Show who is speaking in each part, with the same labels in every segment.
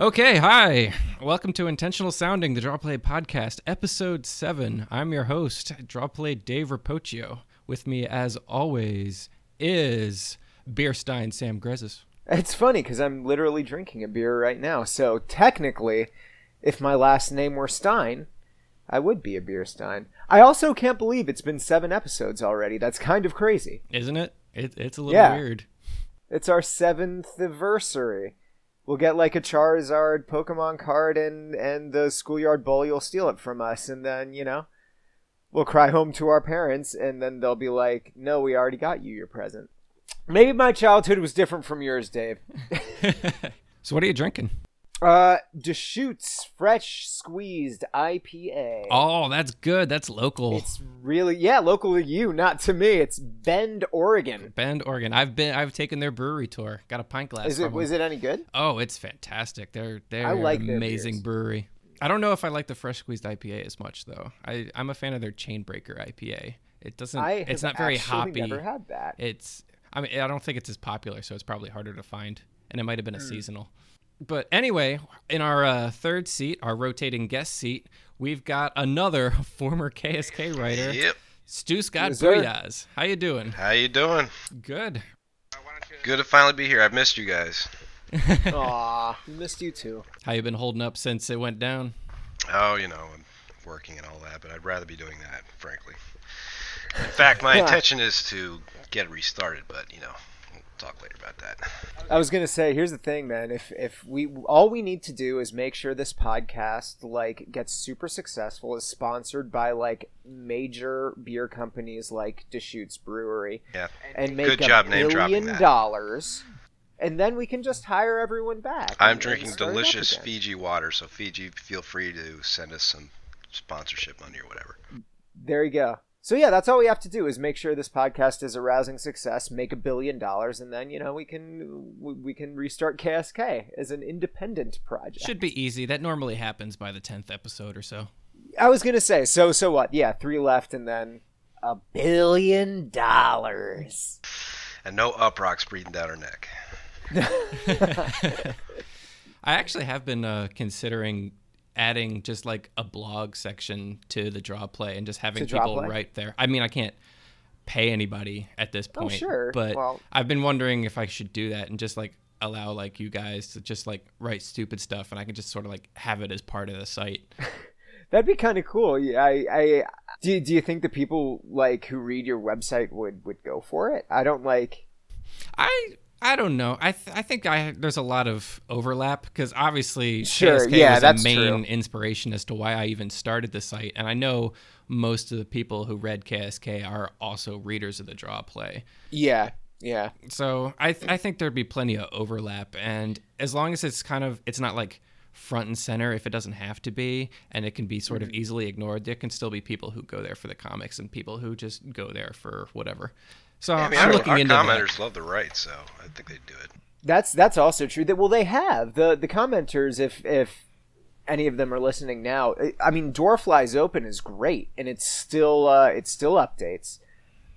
Speaker 1: Okay, hi. Welcome to Intentional Sounding, the Drawplay Podcast, Episode 7. I'm your host, Drawplay Dave Rappoccio. With me, as always, is Beerstein Sam Grezes.
Speaker 2: It's funny because I'm literally drinking a beer right now. So technically, if my last name were Stein, I would be a Beerstein. I also can't believe it's been seven episodes already. That's kind of crazy.
Speaker 1: Isn't it? it it's a little
Speaker 2: Yeah.
Speaker 1: weird.
Speaker 2: It's our seventh anniversary. We'll get like a Charizard Pokemon card, and and the schoolyard bully will steal it from us, and then you know, we'll cry home to our parents, and then they'll be like, "No, we already got you your present." Maybe my childhood was different from yours, Dave.
Speaker 1: so, what are you drinking?
Speaker 2: Uh, Deschutes Fresh Squeezed IPA.
Speaker 1: Oh, that's good. That's local.
Speaker 2: It's really yeah, local to you, not to me. It's Bend, Oregon.
Speaker 1: Bend, Oregon. I've been. I've taken their brewery tour. Got a pint glass.
Speaker 2: Is it was it any good?
Speaker 1: Oh, it's fantastic. They're they're
Speaker 2: I like
Speaker 1: an amazing brewery. I don't know if I like the fresh squeezed IPA as much though. I I'm a fan of their Chainbreaker IPA. It doesn't.
Speaker 2: I
Speaker 1: it's not very hoppy.
Speaker 2: Never had that.
Speaker 1: It's. I mean, I don't think it's as popular, so it's probably harder to find, and it might have been a
Speaker 2: Hmm.
Speaker 1: seasonal. But anyway, in our uh, third seat, our rotating guest seat, we've got another former KSK writer,
Speaker 3: Yep.
Speaker 1: Stu Scott
Speaker 2: Yes, sir.
Speaker 1: Buyaz. How you doing?
Speaker 3: How you doing?
Speaker 1: Good.
Speaker 3: Good to finally be here. I've missed you guys.
Speaker 2: Aw, missed you too.
Speaker 1: How you been holding up since it went down?
Speaker 3: Oh, you know, I'm working and all that, but I'd rather be doing that, frankly. In fact, my intention is to get restarted, but you know, we'll talk later about that.
Speaker 2: I was gonna say, here's the thing, man. If if we all we need to do is make sure this podcast like gets super successful, is sponsored by like major beer companies like Deschutes Brewery,
Speaker 3: Yeah.
Speaker 2: and make
Speaker 3: Good
Speaker 2: a
Speaker 3: job
Speaker 2: billion dollars, and then we can just hire everyone back.
Speaker 3: I'm drinking
Speaker 2: and start it up
Speaker 3: delicious. Fiji water, so Fiji, feel free to send us some sponsorship money or whatever.
Speaker 2: There you go. So yeah, that's all we have to do is make sure this podcast is a rousing success, make a billion dollars, and then you know we can we we can restart KSK as an independent project.
Speaker 1: Should be easy. That normally happens by the tenth episode or so.
Speaker 2: I was gonna say so so what? Yeah, three left, and then a billion dollars.
Speaker 3: And no Uproxx breathing down her neck.
Speaker 1: I actually have been uh, considering adding just like a blog section to the draw play and just having
Speaker 2: To
Speaker 1: people write there. I mean, I can't pay anybody at this point,
Speaker 2: Oh,
Speaker 1: point,
Speaker 2: sure.
Speaker 1: but
Speaker 2: Well-
Speaker 1: I've been wondering if I should do that and just like allow like you guys to just like write stupid stuff and I can just sort of like have it as part of the site.
Speaker 2: That'd be kind of cool. Yeah, I, I do. Do you think the people like who read your website would would go for it? I don't like.
Speaker 1: I I don't know. I th- I think I there's a lot of overlap because obviously
Speaker 2: Sure,
Speaker 1: KSK
Speaker 2: yeah,
Speaker 1: was
Speaker 2: that's
Speaker 1: a main
Speaker 2: true.
Speaker 1: inspiration as to why I even started the site, and I know most of the people who read KSK are also readers of the draw play.
Speaker 2: Yeah, yeah.
Speaker 1: So I th- I think there'd be plenty of overlap, and as long as it's kind of it's not like front and center if it doesn't have to be and it can be sort of
Speaker 2: Mm-hmm.
Speaker 1: easily ignored there can still be people who go there for the comics and people who just go there for whatever so
Speaker 3: I mean,
Speaker 1: i'm
Speaker 3: our,
Speaker 1: looking
Speaker 3: our
Speaker 1: into that.
Speaker 3: commenters love the right, so I think they'd do it.
Speaker 2: That's that's also true. That well, they have the the commenters. If if any of them are listening now, I mean, Door Flies Open is great, and it's still uh, it still updates.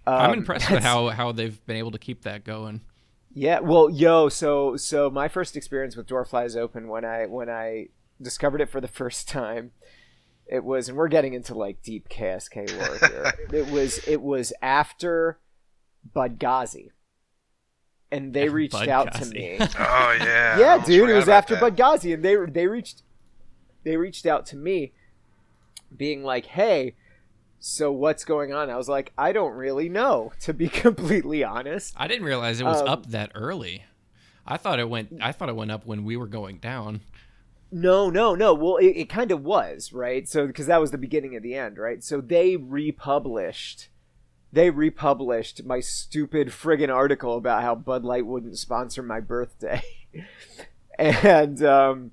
Speaker 1: i'm
Speaker 2: Um,
Speaker 1: impressed with how how they've been able to keep that going
Speaker 2: Yeah, well, yo, so so my first experience with Door Flies Open when I when I discovered it for the first time, it was, and we're getting into like deep KSK lore here. it was it was after Bud Gazi, and they reached
Speaker 1: Bud
Speaker 2: out to me.
Speaker 3: Oh yeah.
Speaker 2: Yeah, dude, it was after
Speaker 3: that.
Speaker 2: Bud Gazi, and they they reached they reached out to me, being like, "Hey." So what's going on? I was like, I don't really know, to be completely honest.
Speaker 1: i didn't realize it was
Speaker 2: Um,
Speaker 1: up that early i thought it went i thought it went up when we were going down
Speaker 2: No, no, no. Well, it, it kind of was, right? So, because that was the beginning of the end, right? So they republished, they republished my stupid friggin' article about how Bud Light wouldn't sponsor my birthday, and um,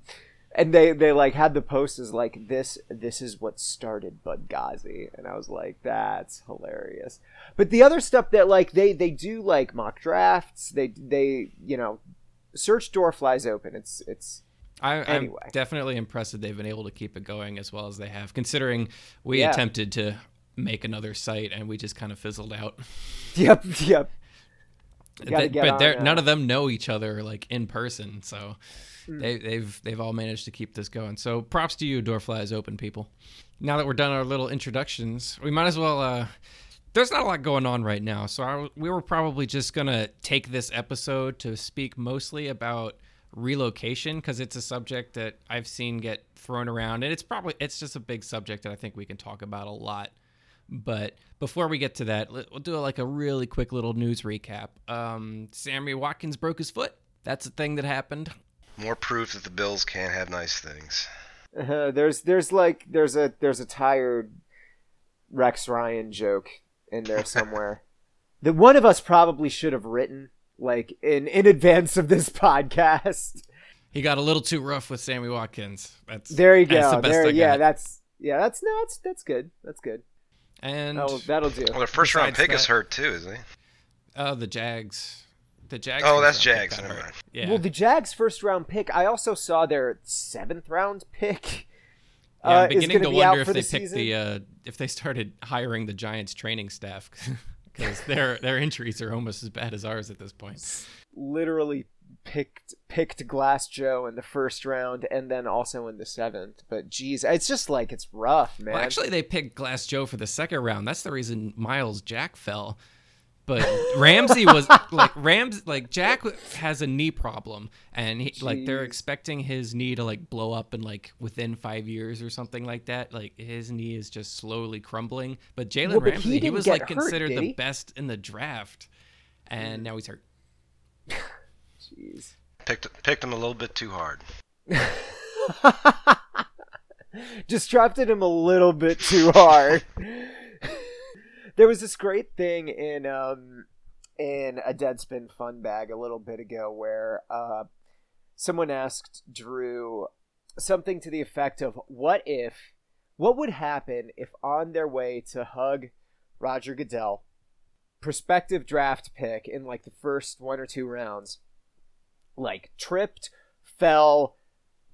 Speaker 2: and they they like had the post as like this this is what started Bud Gazi, and I was like, that's hilarious. But the other stuff that like they they do like mock drafts, they they you know, search door flies open. It's it's
Speaker 1: I,
Speaker 2: Anyway.
Speaker 1: I'm definitely impressed that they've been able to keep it going as well as they have, considering we
Speaker 2: Yeah.
Speaker 1: attempted to make another site and we just kind of fizzled out.
Speaker 2: Yep, yep. You gotta
Speaker 1: Th-
Speaker 2: get
Speaker 1: but
Speaker 2: on,
Speaker 1: they're-
Speaker 2: uh,
Speaker 1: none of them know each other like in person, so they, they've they've all managed to keep this going. So props to you, Door Flies Open people. Now that we're done our little introductions, we might as well. Uh, there's not a lot going on right now, so I, we were probably just gonna take this episode to speak mostly about relocation because it's a subject that I've seen get thrown around, and it's probably it's just a big subject that I think we can talk about a lot. But before we get to that, we'll do like a really quick little news recap. Um, Sammy Watkins broke his foot. That's a thing that happened.
Speaker 3: More proof that the Bills can't have nice things.
Speaker 2: Uh, there's there's like there's a there's a tired Rex Ryan joke in there somewhere that one of us probably should have written like in in advance of this podcast.
Speaker 1: He got a little too rough with Sammy Watkins. That's
Speaker 2: There you
Speaker 1: that's
Speaker 2: go.
Speaker 1: the best
Speaker 2: There,
Speaker 1: I
Speaker 2: yeah,
Speaker 1: got.
Speaker 2: that's yeah, that's no, that's that's good. That's good.
Speaker 1: And
Speaker 2: Oh, that'll do.
Speaker 3: Well, their first round pick is hurt too, isn't he?
Speaker 1: uh, the Jags. The Jags.
Speaker 3: Oh, that's Jags,
Speaker 1: got
Speaker 3: never mind.
Speaker 1: Yeah.
Speaker 2: Well, the Jags' first round pick. I also saw their seventh round pick.
Speaker 1: Yeah,
Speaker 2: uh,
Speaker 1: I'm
Speaker 2: is
Speaker 1: beginning
Speaker 2: gonna be
Speaker 1: wonder if they
Speaker 2: the
Speaker 1: picked
Speaker 2: season.
Speaker 1: the uh, if they started hiring the Giants training staff because their their injuries are almost as bad as ours at this point.
Speaker 2: literally picked picked Glass Joe in the first round and then also in the seventh. But geez, it's just like it's rough, man.
Speaker 1: Well, actually, they picked Glass Joe for the second round. That's the reason Myles Jack fell. But Ramsey was like Rams like Jack has a knee problem, and he, like they're expecting his knee to like blow up in like within five years or something like that. Like his knee is just slowly crumbling. But Jalen
Speaker 2: Well, but he
Speaker 1: Ramsey, he, was like
Speaker 2: hurt,
Speaker 1: considered the best in the draft, and now he's hurt.
Speaker 2: Jeez.
Speaker 3: Picked picked him a little bit too hard.
Speaker 2: just drafted him a little bit too hard. there was this great thing in um in a Deadspin fun bag a little bit ago where uh someone asked Drew something to the effect of what if what would happen if on their way to hug Roger Goodell prospective draft pick in like the first one or two rounds like tripped fell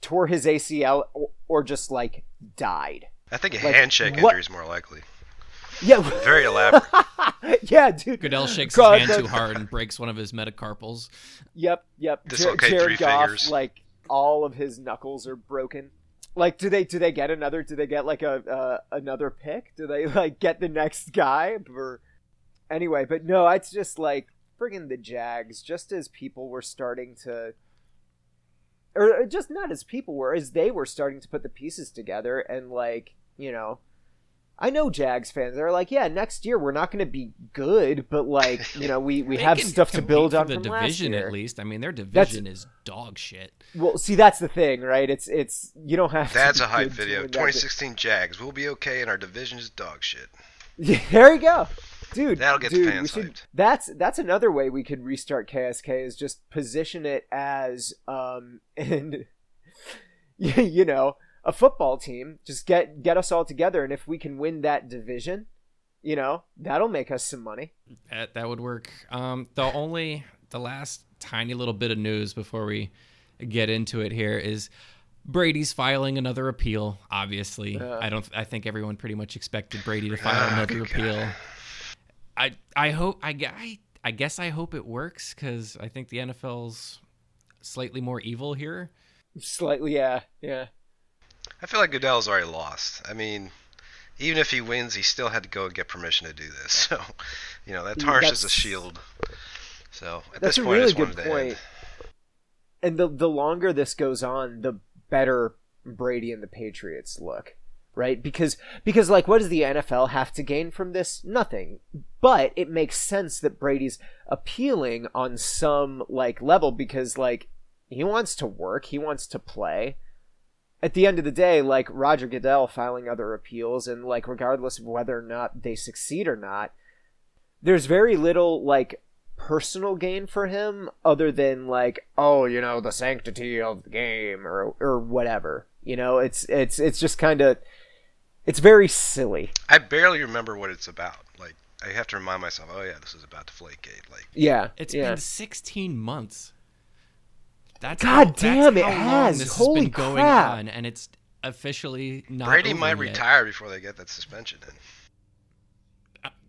Speaker 2: tore his ACL or, or just like died.
Speaker 3: I think a
Speaker 2: Like,
Speaker 3: handshake
Speaker 2: what-
Speaker 3: injury is more likely.
Speaker 2: Yeah,
Speaker 3: Very elaborate.
Speaker 2: yeah, dude.
Speaker 1: Goodell shakes
Speaker 2: God,
Speaker 1: his hand
Speaker 2: that-
Speaker 1: too hard and breaks one of his metacarpals.
Speaker 2: Yep, yep.
Speaker 3: Dislocate
Speaker 2: Jared
Speaker 3: three
Speaker 2: Goff,
Speaker 3: fingers.
Speaker 2: like all of his knuckles are broken. Like, do they do they get another? Do they get like a uh, another pick? Do they like get the next guy? Or anyway, but no, it's just like friggin' the Jags. Just as people were starting to, or just not as people were, as they were starting to put the pieces together, and like you know. I know Jags fans. They're like, yeah, next year we're not going to be good, but like, you know, we, we have stuff to build on
Speaker 1: the
Speaker 2: from last
Speaker 1: division
Speaker 2: year.
Speaker 1: at least. I mean, their division is dog shit.
Speaker 2: Well, see, that's the thing, right? It's it's you don't have.
Speaker 3: That's
Speaker 2: to
Speaker 3: a hype video. 2016 Jags. We'll be okay, and our division is dog shit.
Speaker 2: di- there you go, dude.
Speaker 3: That'll get
Speaker 2: dude, we
Speaker 3: fans
Speaker 2: should-
Speaker 3: hyped.
Speaker 2: That's that's another way we could restart KSK is just position it as um and you, you know a football team. Just get get us all together, and if we can win that division, you know that'll make us some money.
Speaker 1: That that would work. Um, the only the last tiny little bit of news before we get into it here is Brady's filing another appeal. Obviously,
Speaker 2: Yeah.
Speaker 1: I don't. I think everyone pretty much expected Brady to file
Speaker 3: Ah,
Speaker 1: another
Speaker 3: good
Speaker 1: appeal.
Speaker 3: God.
Speaker 1: I I hope I, I I guess I hope it works because I think the NFL's slightly more evil here.
Speaker 2: Slightly, yeah, yeah.
Speaker 3: I feel like Goodell's already lost. I mean, even if he wins, he still had to go and get permission to do this. So, you know, that
Speaker 2: Dude,
Speaker 3: tarnishes the shield. So at
Speaker 2: That's
Speaker 3: this
Speaker 2: a
Speaker 3: point, I
Speaker 2: really
Speaker 3: just
Speaker 2: good
Speaker 3: wanted to
Speaker 2: point. And the the longer this goes on, the better Brady and the Patriots look, right? Because because like, what does the NFL have to gain from this? Nothing. But it makes sense that Brady's appealing on some like level because like he wants to work, he wants to play. At the end of the day, like Roger Goodell filing other appeals, and like regardless of whether or not they succeed or not, there's very little like personal gain for him other than like oh you know the sanctity of the game or or whatever you know it's it's it's just kind of it's very silly
Speaker 3: I barely remember what it's about. Like, I have to remind myself, oh yeah, this is about Deflategate. Like,
Speaker 2: yeah
Speaker 1: It's
Speaker 2: yeah
Speaker 1: been 16 months. That's
Speaker 2: God
Speaker 1: that's
Speaker 2: damn, it
Speaker 1: how
Speaker 2: has.
Speaker 1: This
Speaker 2: Holy
Speaker 1: has been going
Speaker 2: crap.
Speaker 1: on, and it's officially not.
Speaker 3: Brady might
Speaker 1: yet.
Speaker 3: retire before they get that suspension in.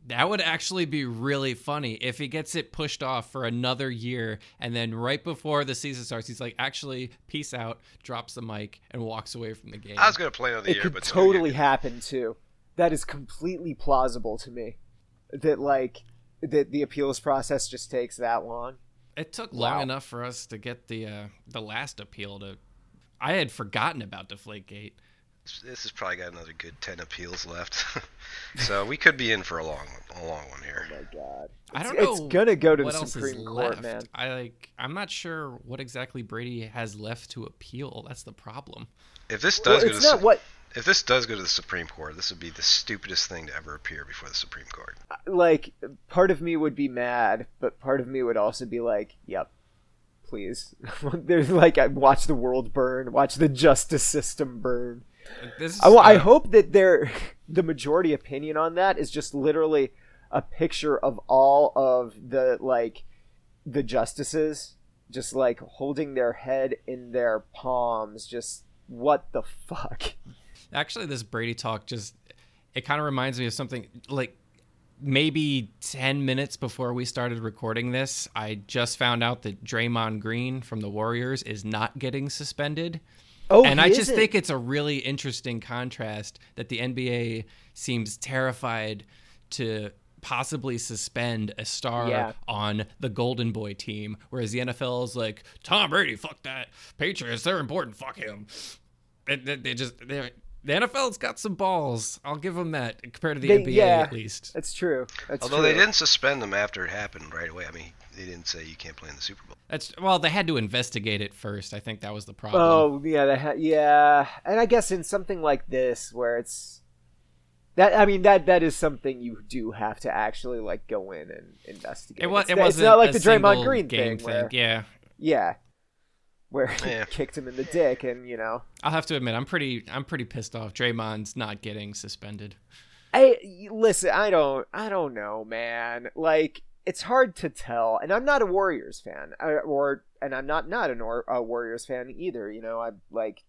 Speaker 1: That would actually be really funny if he gets it pushed off for another year and then right before the season starts, he's like, actually, peace out, drops the mic, and walks away from the game.
Speaker 3: I was going to play another
Speaker 2: it
Speaker 3: year,
Speaker 2: could
Speaker 3: but
Speaker 2: totally happen too. That is completely plausible to me. That like that the appeals process just takes that long.
Speaker 1: It took
Speaker 2: Wow.
Speaker 1: long enough for us to get the uh, the last appeal to. I had forgotten about Deflategate.
Speaker 3: This has probably got another good 10 appeals left. so we could be in for a long a long one here.
Speaker 2: Oh my god.
Speaker 1: I don't know.
Speaker 2: It's gonna go to the Supreme Court,
Speaker 1: left.
Speaker 2: man.
Speaker 1: I like. I'm not sure what exactly Brady has left to appeal. That's the problem.
Speaker 3: If this
Speaker 2: Well,
Speaker 3: does go to
Speaker 2: it's
Speaker 3: the
Speaker 2: not
Speaker 3: Su-
Speaker 2: what
Speaker 3: if this does go to the Supreme Court, this would be the stupidest thing to ever appear before the Supreme Court.
Speaker 2: Uh, like part of me would be mad, but part of me would also be like, "Yep, please." There's like, I watch the world burn, watch the justice system burn.
Speaker 1: This is,
Speaker 2: I, I hope that their the majority opinion on that is just literally a picture of all of the like the justices just like holding their head in their palms, just what the fuck.
Speaker 1: Actually, this Brady talk just it kind of reminds me of something like maybe 10 minutes before we started recording this, I just found out that Draymond Green from the Warriors is not getting suspended.
Speaker 2: Oh,
Speaker 1: and
Speaker 2: he
Speaker 1: I just
Speaker 2: isn't.
Speaker 1: think it's a really interesting contrast that the NBA seems terrified to possibly suspend a star
Speaker 2: Yeah.
Speaker 1: on the Golden Boy team, whereas the NFL is like, Tom Brady, fuck that. Patriots, they're important, fuck him. They, they, they just, they're, the NFL's got some balls. I'll give them that compared to the
Speaker 2: They-
Speaker 1: NBA
Speaker 2: yeah.
Speaker 1: at least.
Speaker 2: That's true. That's
Speaker 3: Although
Speaker 2: true.
Speaker 3: they didn't suspend them after it happened right away. I mean, they didn't say you can't play in the Super Bowl.
Speaker 1: That's well, they had to investigate it first. I think that was the problem.
Speaker 2: Oh yeah, they ha- yeah, and I guess in something like this where it's that I mean that that is something you do have to actually like go in and investigate.
Speaker 1: it was.
Speaker 2: It's,
Speaker 1: It
Speaker 2: not-
Speaker 1: wasn't
Speaker 2: it's not like
Speaker 1: a
Speaker 2: the Draymond
Speaker 1: single
Speaker 2: Green
Speaker 1: game
Speaker 2: thing, where
Speaker 1: Yeah,
Speaker 2: yeah, where he
Speaker 3: Yeah.
Speaker 2: kicked him in the dick and you know
Speaker 1: I'll have to admit, I'm pretty, I'm pretty pissed off. Draymond's not getting suspended.
Speaker 2: I listen. I don't. I don't know, man. Like it's hard to tell, and I'm not a Warriors fan, or and I'm not not a, Nor- a Warriors fan either. You know, I like.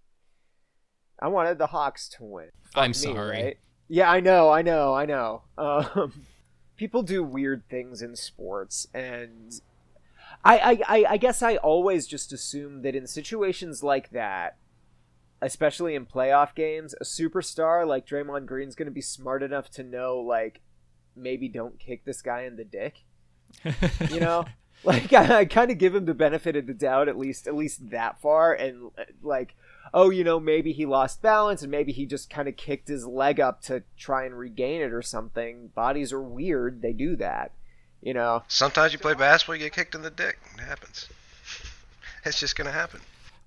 Speaker 2: I wanted the Hawks to win. Fuck
Speaker 1: I'm
Speaker 2: me,
Speaker 1: sorry.
Speaker 2: right? Yeah, I know. I know. I know. Um, people do weird things in sports, and I, I, I, I guess I always just assume that in situations like that, especially in playoff games, a superstar like Draymond Green's going to be smart enough to know, like, maybe don't kick this guy in the dick. You know, like I, I kind of give him the benefit of the doubt, at least, at least that far, and like, oh, you know, maybe he lost balance, and maybe he just kind of kicked his leg up to try and regain it or something. Bodies are weird; they do that. You know,
Speaker 3: Sometimes you play basketball, you get kicked in the dick. It happens. It's just gonna happen.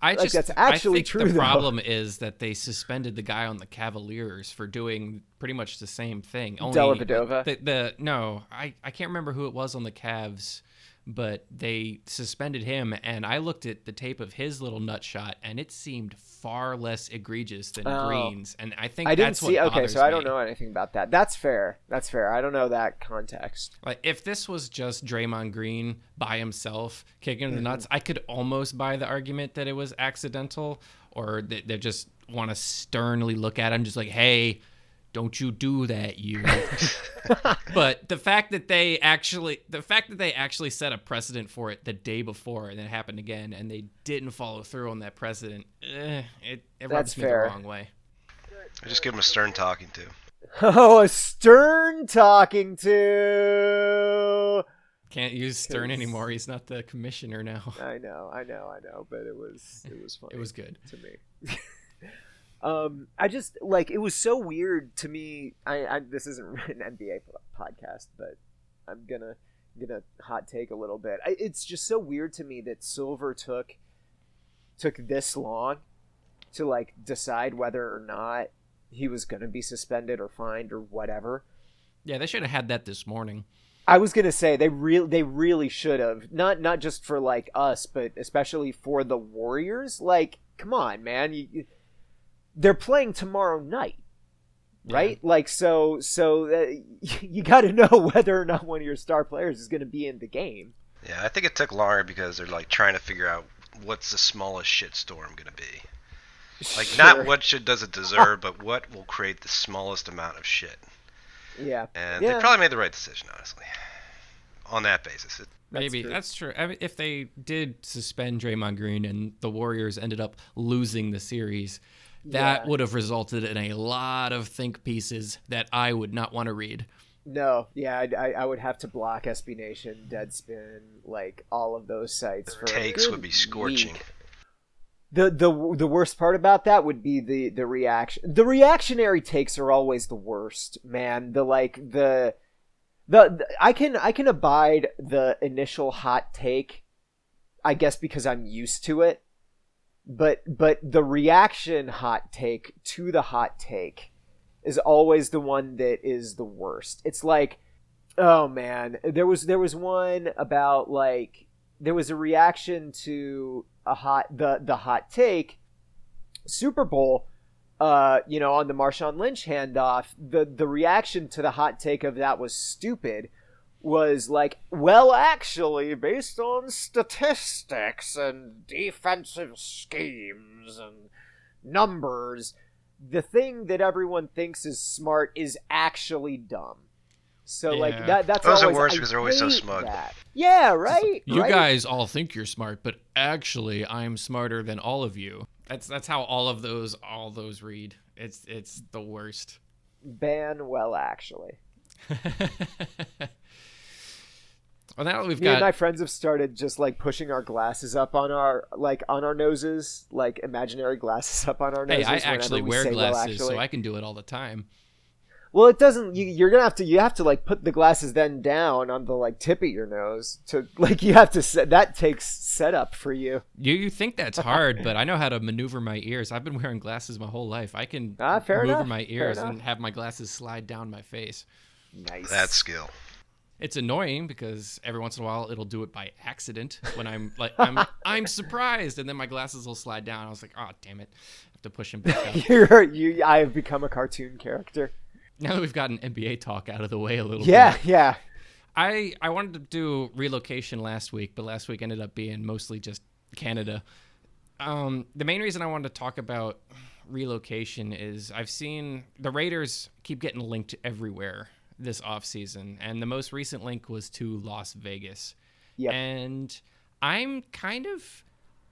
Speaker 1: I
Speaker 2: Like,
Speaker 1: just,
Speaker 2: that's actually
Speaker 1: I think
Speaker 2: true,
Speaker 1: The
Speaker 2: though.
Speaker 1: problem is that they suspended the guy on the Cavaliers for doing pretty much the same thing. Only
Speaker 2: Dellavedova?
Speaker 1: The, the no, I, I can't remember who it was on the Cavs, but they suspended him. And I looked at the tape of his little nut shot, and it seemed far less egregious than
Speaker 2: Oh.
Speaker 1: Green's. And I think
Speaker 2: I didn't see. Okay, so I don't
Speaker 1: me.
Speaker 2: know anything about that. That's fair. That's fair. I don't know that context.
Speaker 1: Like if this was just Draymond Green by himself kicking
Speaker 2: Mm-hmm.
Speaker 1: the nuts, I could almost buy the argument that it was accidental, or that they just want to sternly look at him, just like, "Hey, don't you do that, you." but the fact that they actually, the fact that they actually set a precedent for it the day before, and it happened again, and they didn't follow through on that precedent, eh, it it rubs me
Speaker 2: fair.
Speaker 1: the wrong way.
Speaker 3: I just give him a stern talking to.
Speaker 2: Oh, a stern talking to.
Speaker 1: Can't use Stern anymore. He's not the commissioner now.
Speaker 2: I know, I know, I know, but it was it was funny.
Speaker 1: It was good.
Speaker 2: to me. Um, I just like it was so weird to me. I, I this isn't an NBA podcast, but I'm gonna gonna hot take a little bit. I, it's just so weird to me that Silver took took this long to like decide whether or not he was gonna be suspended or fined or whatever.
Speaker 1: Yeah, they should have had that this morning.
Speaker 2: I was gonna say they really they really should have not not just for like us, but especially for the Warriors. Like, come on, man, you, you- they're playing tomorrow night, right? Like, so so uh, you got to know whether or not one of your star players is gonna be in the game.
Speaker 3: Yeah, I think it took longer because they're like trying to figure out what's the smallest shitstorm gonna be. Like
Speaker 2: Sure.
Speaker 3: not what shit does it deserve, but what will create the smallest amount of shit.
Speaker 2: Yeah.
Speaker 3: And
Speaker 2: yeah.
Speaker 3: they probably made the right decision, honestly. On that basis, it,
Speaker 1: Maybe
Speaker 2: true.
Speaker 1: that's true. I mean, if they did suspend Draymond Green and the Warriors ended up losing the series, that
Speaker 2: Yeah.
Speaker 1: would have resulted in a lot of think pieces that I would not want to read.
Speaker 2: No, yeah, I'd, I I would have to block SB Nation, Deadspin, like all of those sites for
Speaker 3: takes would be scorching.
Speaker 2: week. The the the worst part about that would be the the reaction. The reactionary takes are always the worst, man. The like the the, the I can I can abide the initial hot take, I guess because I'm used to it. But but the reaction hot take to the hot take is always the one that is the worst. It's like, oh man, there was there was one about like there was a reaction to a hot the the hot take Super Bowl uh you know on the Marshawn Lynch handoff the the reaction to the hot take of that was stupid was like well actually based on statistics and defensive schemes and numbers the thing that everyone thinks is smart is actually dumb so like
Speaker 1: Yeah.
Speaker 2: that that's
Speaker 3: Those are worse because they're always so smug.
Speaker 2: that. yeah right
Speaker 1: You
Speaker 2: right?
Speaker 1: guys all think you're smart, but actually, I'm smarter than all of you. That's that's how all of those all those read. It's it's the worst.
Speaker 2: ban well actually
Speaker 1: well, now that we've
Speaker 2: me and
Speaker 1: got
Speaker 2: my friends have started just like pushing our glasses up on our like on our noses like imaginary glasses up on our
Speaker 1: hey,
Speaker 2: noses
Speaker 1: I actually
Speaker 2: we
Speaker 1: wear
Speaker 2: say, well,
Speaker 1: glasses,
Speaker 2: actually.
Speaker 1: so I can do it all the time.
Speaker 2: well it doesn't you, you're gonna have to you have to like put the glasses then down on the like tip of your nose to like you have to set that takes setup for you
Speaker 1: You, you think that's hard, but I know how to maneuver my ears. I've been wearing glasses my whole life. I can
Speaker 2: Ah, fair
Speaker 1: maneuver
Speaker 2: enough,
Speaker 1: my ears and have my glasses slide down my face.
Speaker 2: Nice
Speaker 3: That skill.
Speaker 1: It's annoying because every once in a while it'll do it by accident when I'm like I'm I'm surprised and then my glasses will slide down. I was like, oh damn it, I have to push him back up.
Speaker 2: you're you I have become a cartoon character
Speaker 1: now that we've gotten NBA talk out of the way a little bit.
Speaker 2: yeah
Speaker 1: bit.
Speaker 2: yeah
Speaker 1: I I wanted to do relocation last week, but last week ended up being mostly just Canada. Um, the main reason I wanted to talk about relocation is I've seen the Raiders keep getting linked everywhere this offseason, and the most recent link was to Las Vegas.
Speaker 2: Yep.
Speaker 1: And I'm kind of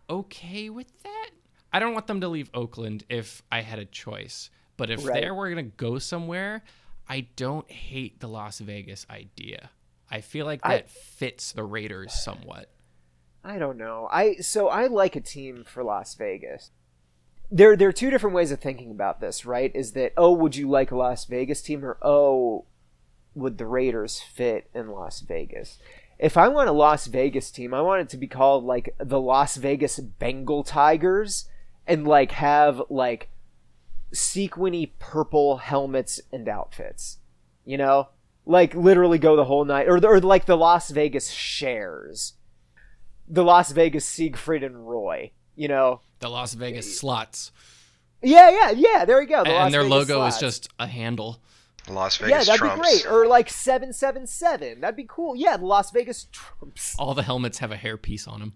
Speaker 1: okay with that. I don't want them to leave Oakland if I had a choice. But if
Speaker 2: Right.
Speaker 1: they were going to go somewhere, I don't hate the Las Vegas idea. I feel like
Speaker 2: I-
Speaker 1: that fits the Raiders somewhat.
Speaker 2: I don't know. I so I like a team for Las Vegas. There there are two different ways of thinking about this, right? Is that oh, would you like a Las Vegas team or oh, would the Raiders fit in Las Vegas? If I want a Las Vegas team, I want it to be called like the Las Vegas Bengal Tigers and like have like sequiny purple helmets and outfits. You know? Like literally go the whole night or or like the Las Vegas Shares the Las Vegas Siegfried and Roy. You know,
Speaker 1: The Las Vegas slots.
Speaker 2: yeah, yeah, yeah. There we go. The Las
Speaker 1: and their
Speaker 2: Vegas
Speaker 1: logo
Speaker 2: slots.
Speaker 1: is just a handle.
Speaker 3: Las Vegas yeah,
Speaker 2: that'd
Speaker 3: Trumps.
Speaker 2: be great. Or like seven seven seven. That'd be cool. Yeah, Las Vegas Trumps.
Speaker 1: All the helmets have a hairpiece on them.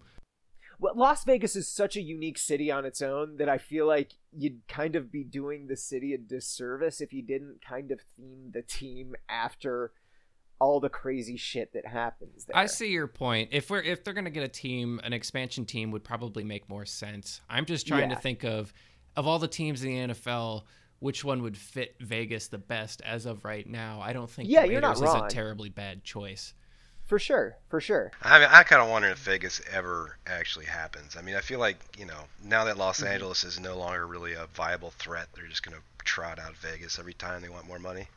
Speaker 2: Well, Las Vegas is such a unique city on its own that I feel like you'd kind of be doing the city a disservice if you didn't kind of theme the team after all the crazy shit that happens there.
Speaker 1: I see your point. If we're if they're gonna get a team, an expansion team would probably make more sense. I'm just trying
Speaker 2: Yeah.
Speaker 1: to think of of all the teams in the NFL, which one would fit Vegas the best as of right now. I don't think
Speaker 2: Yeah, you're not
Speaker 1: Raiders is a terribly bad choice.
Speaker 2: For sure, for sure.
Speaker 3: I mean, I kind of wonder if Vegas ever actually happens. I mean, I feel like you know now that Los
Speaker 2: Mm-hmm.
Speaker 3: Angeles is no longer really a viable threat, they're just gonna trot out Vegas every time they want more money.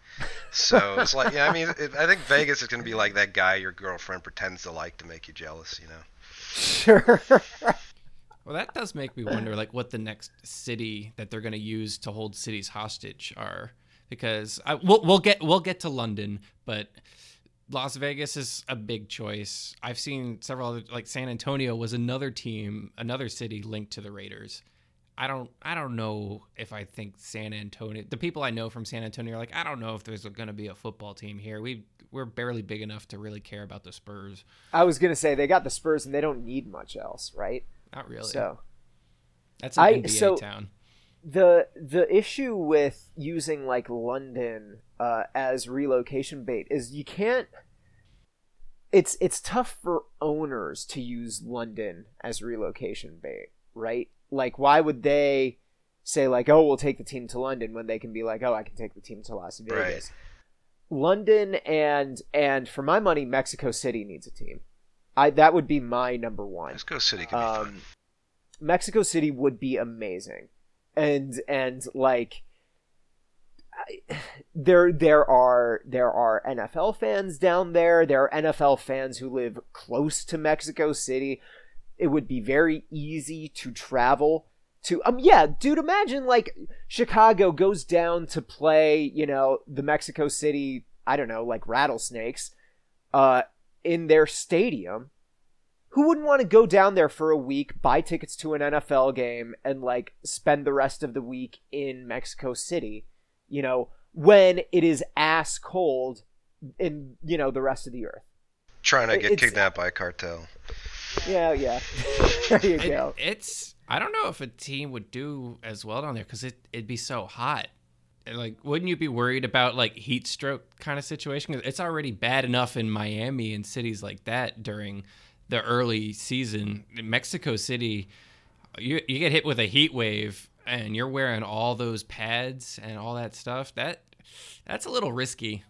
Speaker 3: So it's like, yeah, I mean, it, I think Vegas is gonna be like that guy your girlfriend pretends to like to make you jealous. You know?
Speaker 2: Sure.
Speaker 1: Well, that does make me wonder, like, what the next city that they're going to use to hold cities hostage are, because I, we'll we'll get we'll get to London, but Las Vegas is a big choice. I've seen several other, like San Antonio was another team, another city linked to the Raiders. I don't I don't know if I think San Antonio. The people I know from San Antonio are like, I don't know if there's going to be a football team here. We we're barely big enough to really care about the Spurs.
Speaker 2: I was gonna say they got the Spurs and they don't need much else, right?
Speaker 1: Not really.
Speaker 2: So
Speaker 1: That's an
Speaker 2: I-
Speaker 1: NBA
Speaker 2: so-
Speaker 1: town.
Speaker 2: the the issue with using like London uh, as relocation bait is you can't. It's it's tough for owners to use London as relocation bait, right? Like, why would they say like, "Oh, we'll take the team to London" when they can be like, "Oh, I can take the team to Las Vegas."
Speaker 3: Right.
Speaker 2: London and and for my money, Mexico City needs a team. I that would be my number one.
Speaker 3: Mexico City could be fun.
Speaker 2: Um, Mexico City would be amazing, and and like I, there there are there are NFL fans down there. There are NFL fans who live close to Mexico City. It would be very easy to travel to. Um, yeah, dude, imagine like Chicago goes down to play. You know, the Mexico City. I don't know, like rattlesnakes, uh, in their stadium who wouldn't want to go down there for a week, buy tickets to an NFL game, and like spend the rest of the week in Mexico City? You know, when it is ass cold in you know the rest of the earth.
Speaker 3: Trying to get
Speaker 2: it's-
Speaker 3: kidnapped by a cartel.
Speaker 2: Yeah, yeah. there you
Speaker 1: It-
Speaker 2: go.
Speaker 1: it's I don't know if a team would do as well down there because it it'd be so hot. And, Like, wouldn't you be worried about like heat stroke kind of situation? 'Cause it's already bad enough in Miami and cities like that during the early season. In Mexico City, you you get hit with a heat wave and you're wearing all those pads and all that stuff. That that's a little risky.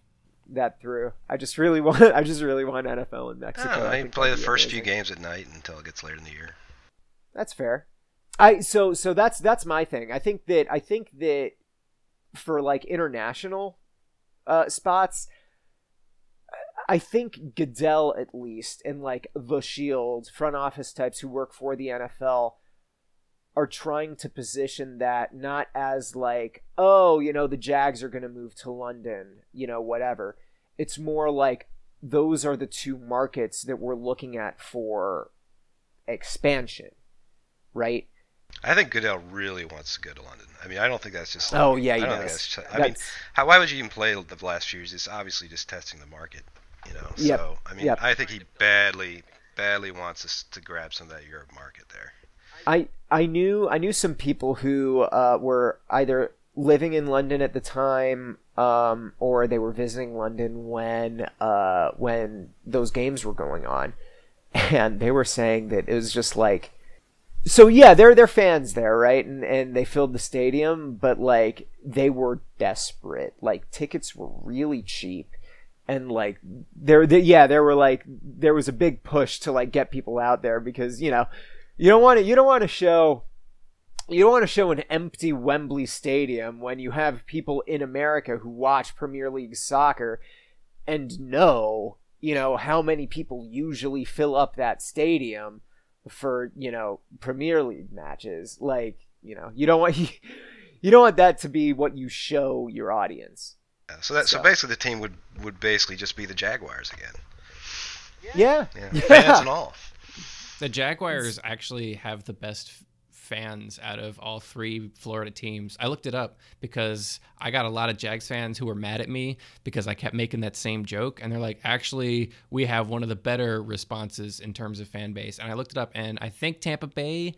Speaker 2: That through. I just really want. I just really want NFL in Mexico.
Speaker 3: don't
Speaker 2: I
Speaker 3: play the
Speaker 2: that'd be
Speaker 3: first few games at night until it gets later in the year.
Speaker 2: That's fair. I so so that's that's my thing. I think that I think that for like international uh spots I think Goodell at least and like the Shield front office types who work for the NFL are trying to position that not as like oh, you know, the Jags are going to move to London, you know, whatever. It's more like those are the two markets that we're looking at for expansion, right?
Speaker 3: I think Goodell really wants to go to London. I mean, I don't think that's just.
Speaker 2: Oh, yeah, he
Speaker 3: I don't
Speaker 2: does.
Speaker 3: Think that's, I mean, how, why would you even play the last few years? It's obviously just testing the market, you know.
Speaker 2: Yep.
Speaker 3: So I mean,
Speaker 2: Yep.
Speaker 3: I think he badly, badly wants us to grab some of that Europe market there.
Speaker 2: I I knew I knew some people who uh, were either living in London at the time, um, or they were visiting London when uh, when those games were going on, and they were saying that it was just like, so yeah, they're they're fans there, right? And and they filled the stadium, but like they were desperate. Like tickets were really cheap. And like there, there, yeah, there were like there was a big push to like get people out there because you know you don't want to you don't want to show you don't want to show an empty Wembley stadium when you have people in America who watch Premier League soccer and know, you know, how many people usually fill up that stadium for, you know, Premier League matches. Like, you know, you don't want you don't want that to be what you show your audience.
Speaker 3: Yeah, so that so
Speaker 2: So-
Speaker 3: basically the team would would basically just be the Jaguars again.
Speaker 2: Yeah.
Speaker 3: Yeah, fans and all.
Speaker 1: The Jaguars actually have the best f- fans out of all three Florida teams. I looked it up because I got a lot of Jags fans who were mad at me because I kept making that same joke. And they're like, actually, we have one of the better responses in terms of fan base. And I looked it up, and I think Tampa Bay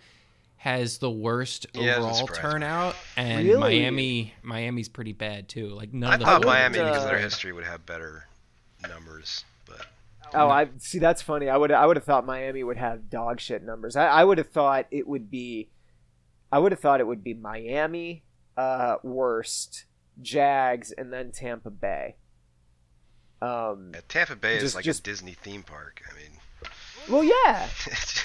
Speaker 1: has the worst
Speaker 3: Yeah,
Speaker 1: overall turnout and
Speaker 2: Really?
Speaker 1: Miami Miami's pretty bad too like none
Speaker 3: I
Speaker 1: of the
Speaker 3: thought
Speaker 2: wouldn't,
Speaker 3: Miami, because of their
Speaker 2: uh,
Speaker 3: history, would have better numbers, but
Speaker 2: Oh, I see. That's funny. I would I would have thought Miami would have dog shit numbers. I, I would have thought it would be, I would have thought it would be Miami, uh, worst, Jags, and then Tampa Bay. Um.
Speaker 3: yeah, Tampa Bay is like
Speaker 2: just-
Speaker 3: a Disney theme park. I mean,
Speaker 2: Well, yeah.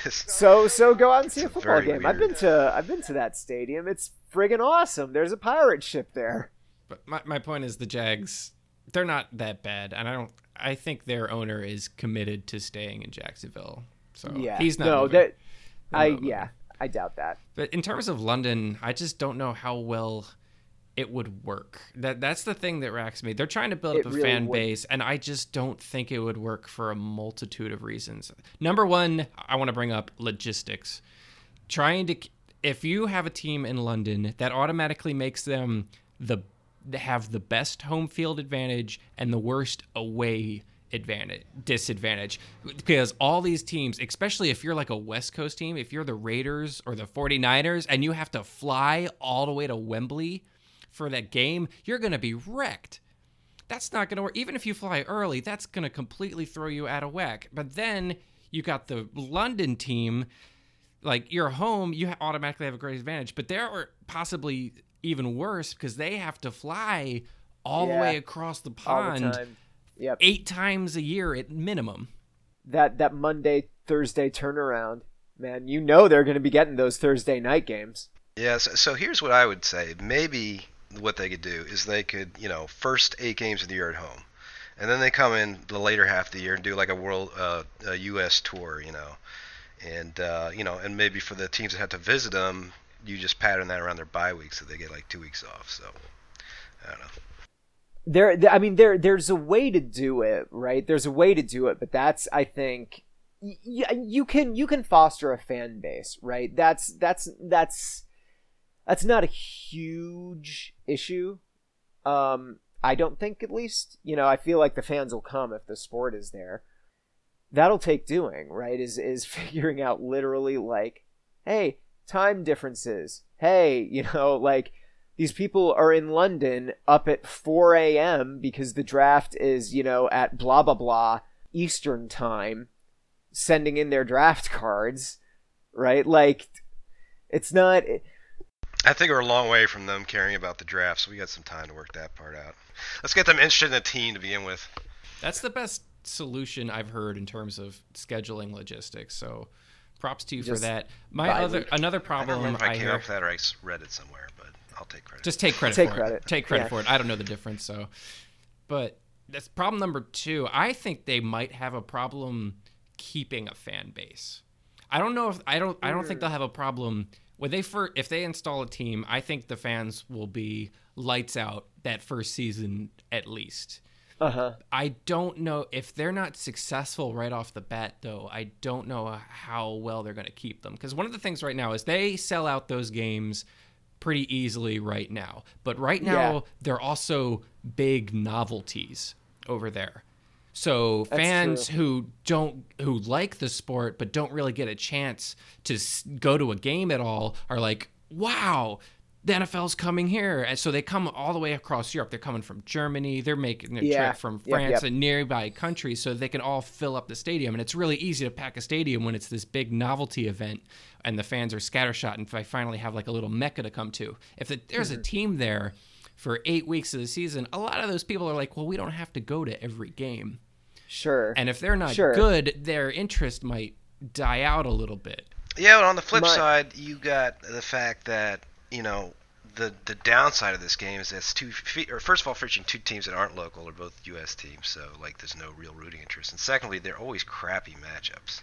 Speaker 3: just
Speaker 2: So so go out and see a football
Speaker 3: very
Speaker 2: game. I've been to I've been to that stadium. It's friggin' awesome. There's a pirate ship there.
Speaker 1: But my, my point is the Jags, they're not that bad, and I don't. I think their owner is committed to staying in Jacksonville. So
Speaker 2: yeah.
Speaker 1: he's not.
Speaker 2: No,
Speaker 1: moving.
Speaker 2: that
Speaker 1: They're
Speaker 2: I yeah. I doubt that.
Speaker 1: But in terms of London, I just don't know how well it would work. That that's the thing that racks me. They're trying to build
Speaker 2: It
Speaker 1: up a
Speaker 2: really
Speaker 1: fan
Speaker 2: wouldn't.
Speaker 1: base, and I just don't think it would work for a multitude of reasons. Number one, I want to bring up logistics. Trying to if you have a team in London, that automatically makes them the have the best home field advantage and the worst away advantage disadvantage. Because all these teams especially if you're like a west coast team if you're the raiders or the 49ers and you have to fly all the way to wembley for that game you're going to be wrecked. That's not going to work. Even if you fly early that's going to completely throw you out of whack. But then you got the london team like you're home you automatically have a great advantage. But they're possibly even worse because they have to fly all
Speaker 2: Yeah.
Speaker 1: the way across the
Speaker 2: the
Speaker 1: pond
Speaker 2: time. Yep.
Speaker 1: eight times a year at minimum.
Speaker 2: That that Monday Thursday turnaround, man. You know they're going to be getting those Thursday night games.
Speaker 3: Yeah, so, so here's what I would say. Maybe what they could do is they could, you know, first eight games of the year at home, and then they come in the later half of the year and do like a world, uh, a U.S. tour, you know, and uh, you know, and maybe for the teams that have to visit them, you just pattern that around their bye weeks so they get like two weeks off. So I don't know.
Speaker 2: There i mean there there's a way to do it right? There's a way to do it but that's i think y- you can you can foster a fan base right? That's that's that's that's not a huge issue. Um i don't think at least you know i feel like the fans will come if the sport is there. That'll take doing right? Is is figuring out literally like hey time differences. Hey you know like these people are in London up at 4 a.m. because the draft is, you know, at blah, blah, blah Eastern time, sending in their draft cards, right? Like, it's not.
Speaker 3: I think we're a long way from them caring about the draft, so we got some time to work that part out. Let's get them interested in the team to begin with.
Speaker 1: That's the best solution I've heard in terms of scheduling logistics. So, props to you for that. My other
Speaker 2: week.
Speaker 1: another
Speaker 3: I don't
Speaker 1: problem
Speaker 3: remember if
Speaker 1: I,
Speaker 3: I came
Speaker 1: hear.
Speaker 3: up with that or I read it somewhere, but I'll take credit.
Speaker 1: Just take credit
Speaker 2: Take
Speaker 1: for
Speaker 2: credit.
Speaker 1: it. Take credit
Speaker 2: Yeah.
Speaker 1: for it. I don't know the difference, so. But that's problem number two. I think they might have a problem keeping a fan base. I don't know if I don't. I don't think they'll have a problem when they first if they install a team. I think the fans will be lights out that first season at least.
Speaker 2: Uh huh.
Speaker 1: I don't know if they're not successful right off the bat, though. I don't know how well they're going to keep them. Because one of the things right now is they sell out those games pretty easily right now. But right now,
Speaker 2: Yeah.
Speaker 1: they're also big novelties over there. So
Speaker 2: That's
Speaker 1: fans
Speaker 2: true.
Speaker 1: who don't who like the sport but don't really get a chance to go to a game at all are like, "Wow, the NFL's coming here." And so they come all the way across Europe. They're coming from Germany. They're making a
Speaker 2: Yeah.
Speaker 1: trip from
Speaker 2: Yep,
Speaker 1: France
Speaker 2: yep.
Speaker 1: and nearby countries so they can all fill up the stadium. And it's really easy to pack a stadium when it's this big novelty event and the fans are scattershot and if I finally have like a little mecca to come to. If the, there's
Speaker 2: Mm-hmm.
Speaker 1: a team there for eight weeks of the season, a lot of those people are like, well, we don't have to go to every game.
Speaker 2: Sure.
Speaker 1: And if they're not
Speaker 2: Sure.
Speaker 1: good, their interest might die out a little bit.
Speaker 3: Yeah, but on the flip
Speaker 2: My-
Speaker 3: side, you got the fact that you know the the downside of this game is that it's two fe- or first of all, featuring two teams that aren't local or both U.S. teams, so like there's no real rooting interest, and secondly, they're always crappy matchups.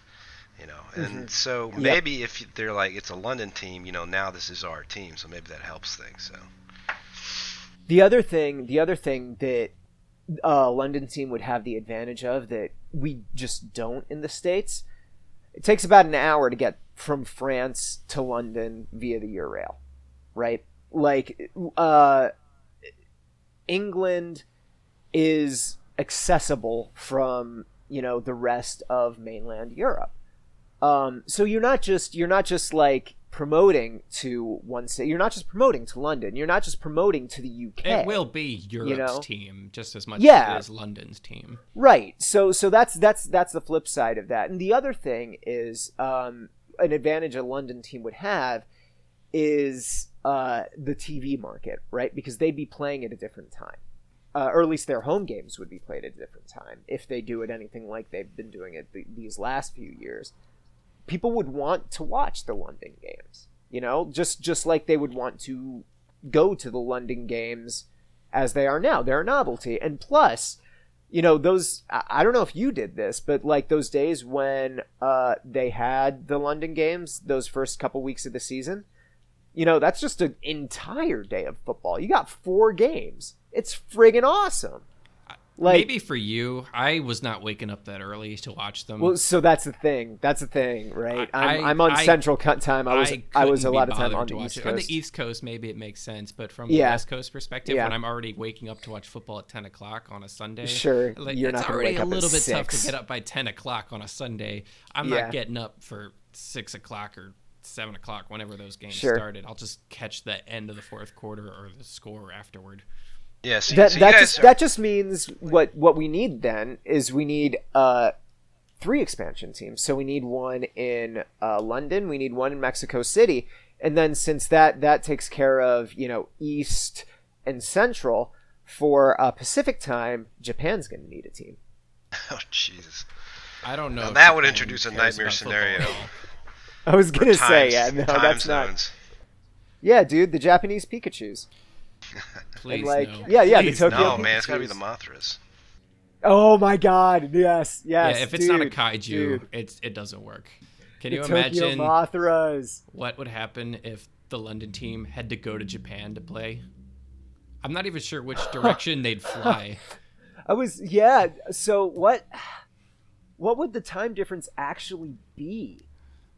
Speaker 3: You know, and so
Speaker 2: Yep.
Speaker 3: maybe if they're like it's a London team, you know, now this is our team, so maybe that helps things. So
Speaker 2: The other thing, the other thing that a London team would have the advantage of that we just don't in the states, it takes about an hour to get from France to London via the Eurail, right? Like, uh, England is accessible from you know the rest of mainland Europe. Um, so you're not just you're not just like promoting to one city. You're not just promoting to London. You're not just promoting to the UK.
Speaker 1: It will be Europe's
Speaker 2: know?
Speaker 1: team just as much
Speaker 2: Yeah.
Speaker 1: as London's team.
Speaker 2: Right. So so that's that's that's the flip side of that. And the other thing is um, an advantage a London team would have is uh, the TV market, right? Because they'd be playing at a different time. Uh, or at least their home games would be played at a different time if they do it anything like they've been doing it th- these last few years. People would want to watch the London games, you know, just just like they would want to go to the London games as they are now. They're a novelty, and plus, you know those I don't know if you did this, but like those days when uh, they had the London games, those first couple weeks of the season, you know that's just an entire day of football. You got four games. It's friggin' awesome. Like,
Speaker 1: Maybe for you, I was not waking up that early to watch them.
Speaker 2: Well, so that's the thing. That's the thing, right?
Speaker 1: I-
Speaker 2: I'm, I'm on
Speaker 1: I-
Speaker 2: Central Cut Time. I was I,
Speaker 1: couldn't
Speaker 2: was a lot of time on
Speaker 1: to
Speaker 2: the
Speaker 1: watch
Speaker 2: East
Speaker 1: it.
Speaker 2: Coast.
Speaker 1: On the East Coast, maybe it makes sense, but from
Speaker 2: Yeah.
Speaker 1: the West Coast perspective,
Speaker 2: Yeah.
Speaker 1: when I'm already waking up to watch football at 10 o'clock on a Sunday,
Speaker 2: Sure,
Speaker 1: like,
Speaker 2: you're
Speaker 1: it's
Speaker 2: not
Speaker 1: already a little bit tough to get up by 10 o'clock on a Sunday. I'm
Speaker 2: Yeah.
Speaker 1: not getting up for six o'clock or seven o'clock whenever those games
Speaker 2: Sure.
Speaker 1: started. I'll just catch the end of the fourth quarter or the score afterward.
Speaker 3: Yeah, see,
Speaker 2: that
Speaker 3: so
Speaker 2: that just
Speaker 3: are-
Speaker 2: that just means what what we need then is we need uh three expansion teams. So we need one in uh, London, we need one in Mexico City, and then since that that takes care of you know East and Central for uh, Pacific time, Japan's going to need a team.
Speaker 3: Oh Jesus!
Speaker 1: I don't know.
Speaker 3: Now that would introduce a nightmare scenario.
Speaker 2: I was going to say, yeah, no,
Speaker 3: time
Speaker 2: that's not. Yeah, dude, the Japanese Pikachu's.
Speaker 1: Please
Speaker 2: and like,
Speaker 1: no.
Speaker 2: yeah, yeah,
Speaker 1: Please
Speaker 2: the Tokyo
Speaker 3: No, man, it's gotta be the Mothras.
Speaker 2: Oh my God! Yes, yes.
Speaker 1: yeah, if it's not a kaiju,
Speaker 2: dude.
Speaker 1: it's it doesn't work. Can
Speaker 2: the
Speaker 1: you
Speaker 2: Tokyo
Speaker 1: imagine
Speaker 2: Mothras.
Speaker 1: what would happen if the London team had to go to Japan to play? I'm not even sure which direction they'd fly.
Speaker 2: I was yeah. So what? What would the time difference actually be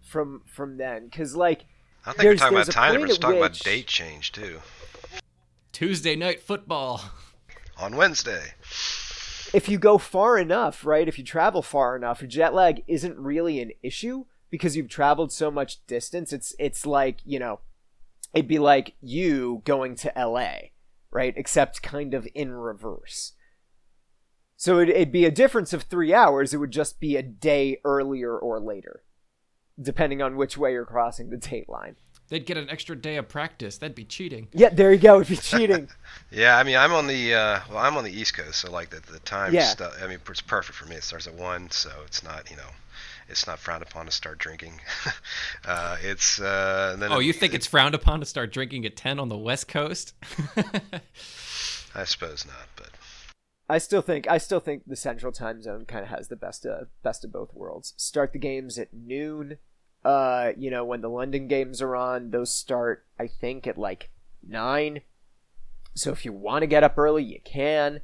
Speaker 2: from from then? Because like,
Speaker 3: I don't think we're talking about time difference.
Speaker 2: at
Speaker 3: We're talking about date change too.
Speaker 1: Tuesday night football.
Speaker 3: On Wednesday.
Speaker 2: if you go far enough, right? If you travel far enough, jet lag isn't really an issue because you've traveled so much distance. It's it's like you know, it'd be like you going to L.A. right? Except kind of in reverse. So it, it'd be a difference of three hours. It would just be a day earlier or later, depending on which way you're crossing the date line.
Speaker 1: They'd get an extra day of practice. That'd be cheating.
Speaker 2: Yeah, there you go. It'd be cheating.
Speaker 3: Yeah, I mean, I'm on the uh, well, I'm on the East Coast, so like the the time
Speaker 2: Yeah.
Speaker 3: stuff. I mean, it's perfect for me. It starts at one, so it's not you know, it's not frowned upon to start drinking. uh, it's uh, then
Speaker 1: Oh,
Speaker 3: it-
Speaker 1: you think it's frowned upon to start drinking at 10 on the West Coast?
Speaker 3: I suppose not, but
Speaker 2: I still think I still think the Central Time Zone kind of has the best of best of both worlds. Start the games at noon. Uh, you know when the London games are on, those start I think at like nine. So if you want to get up early, you can.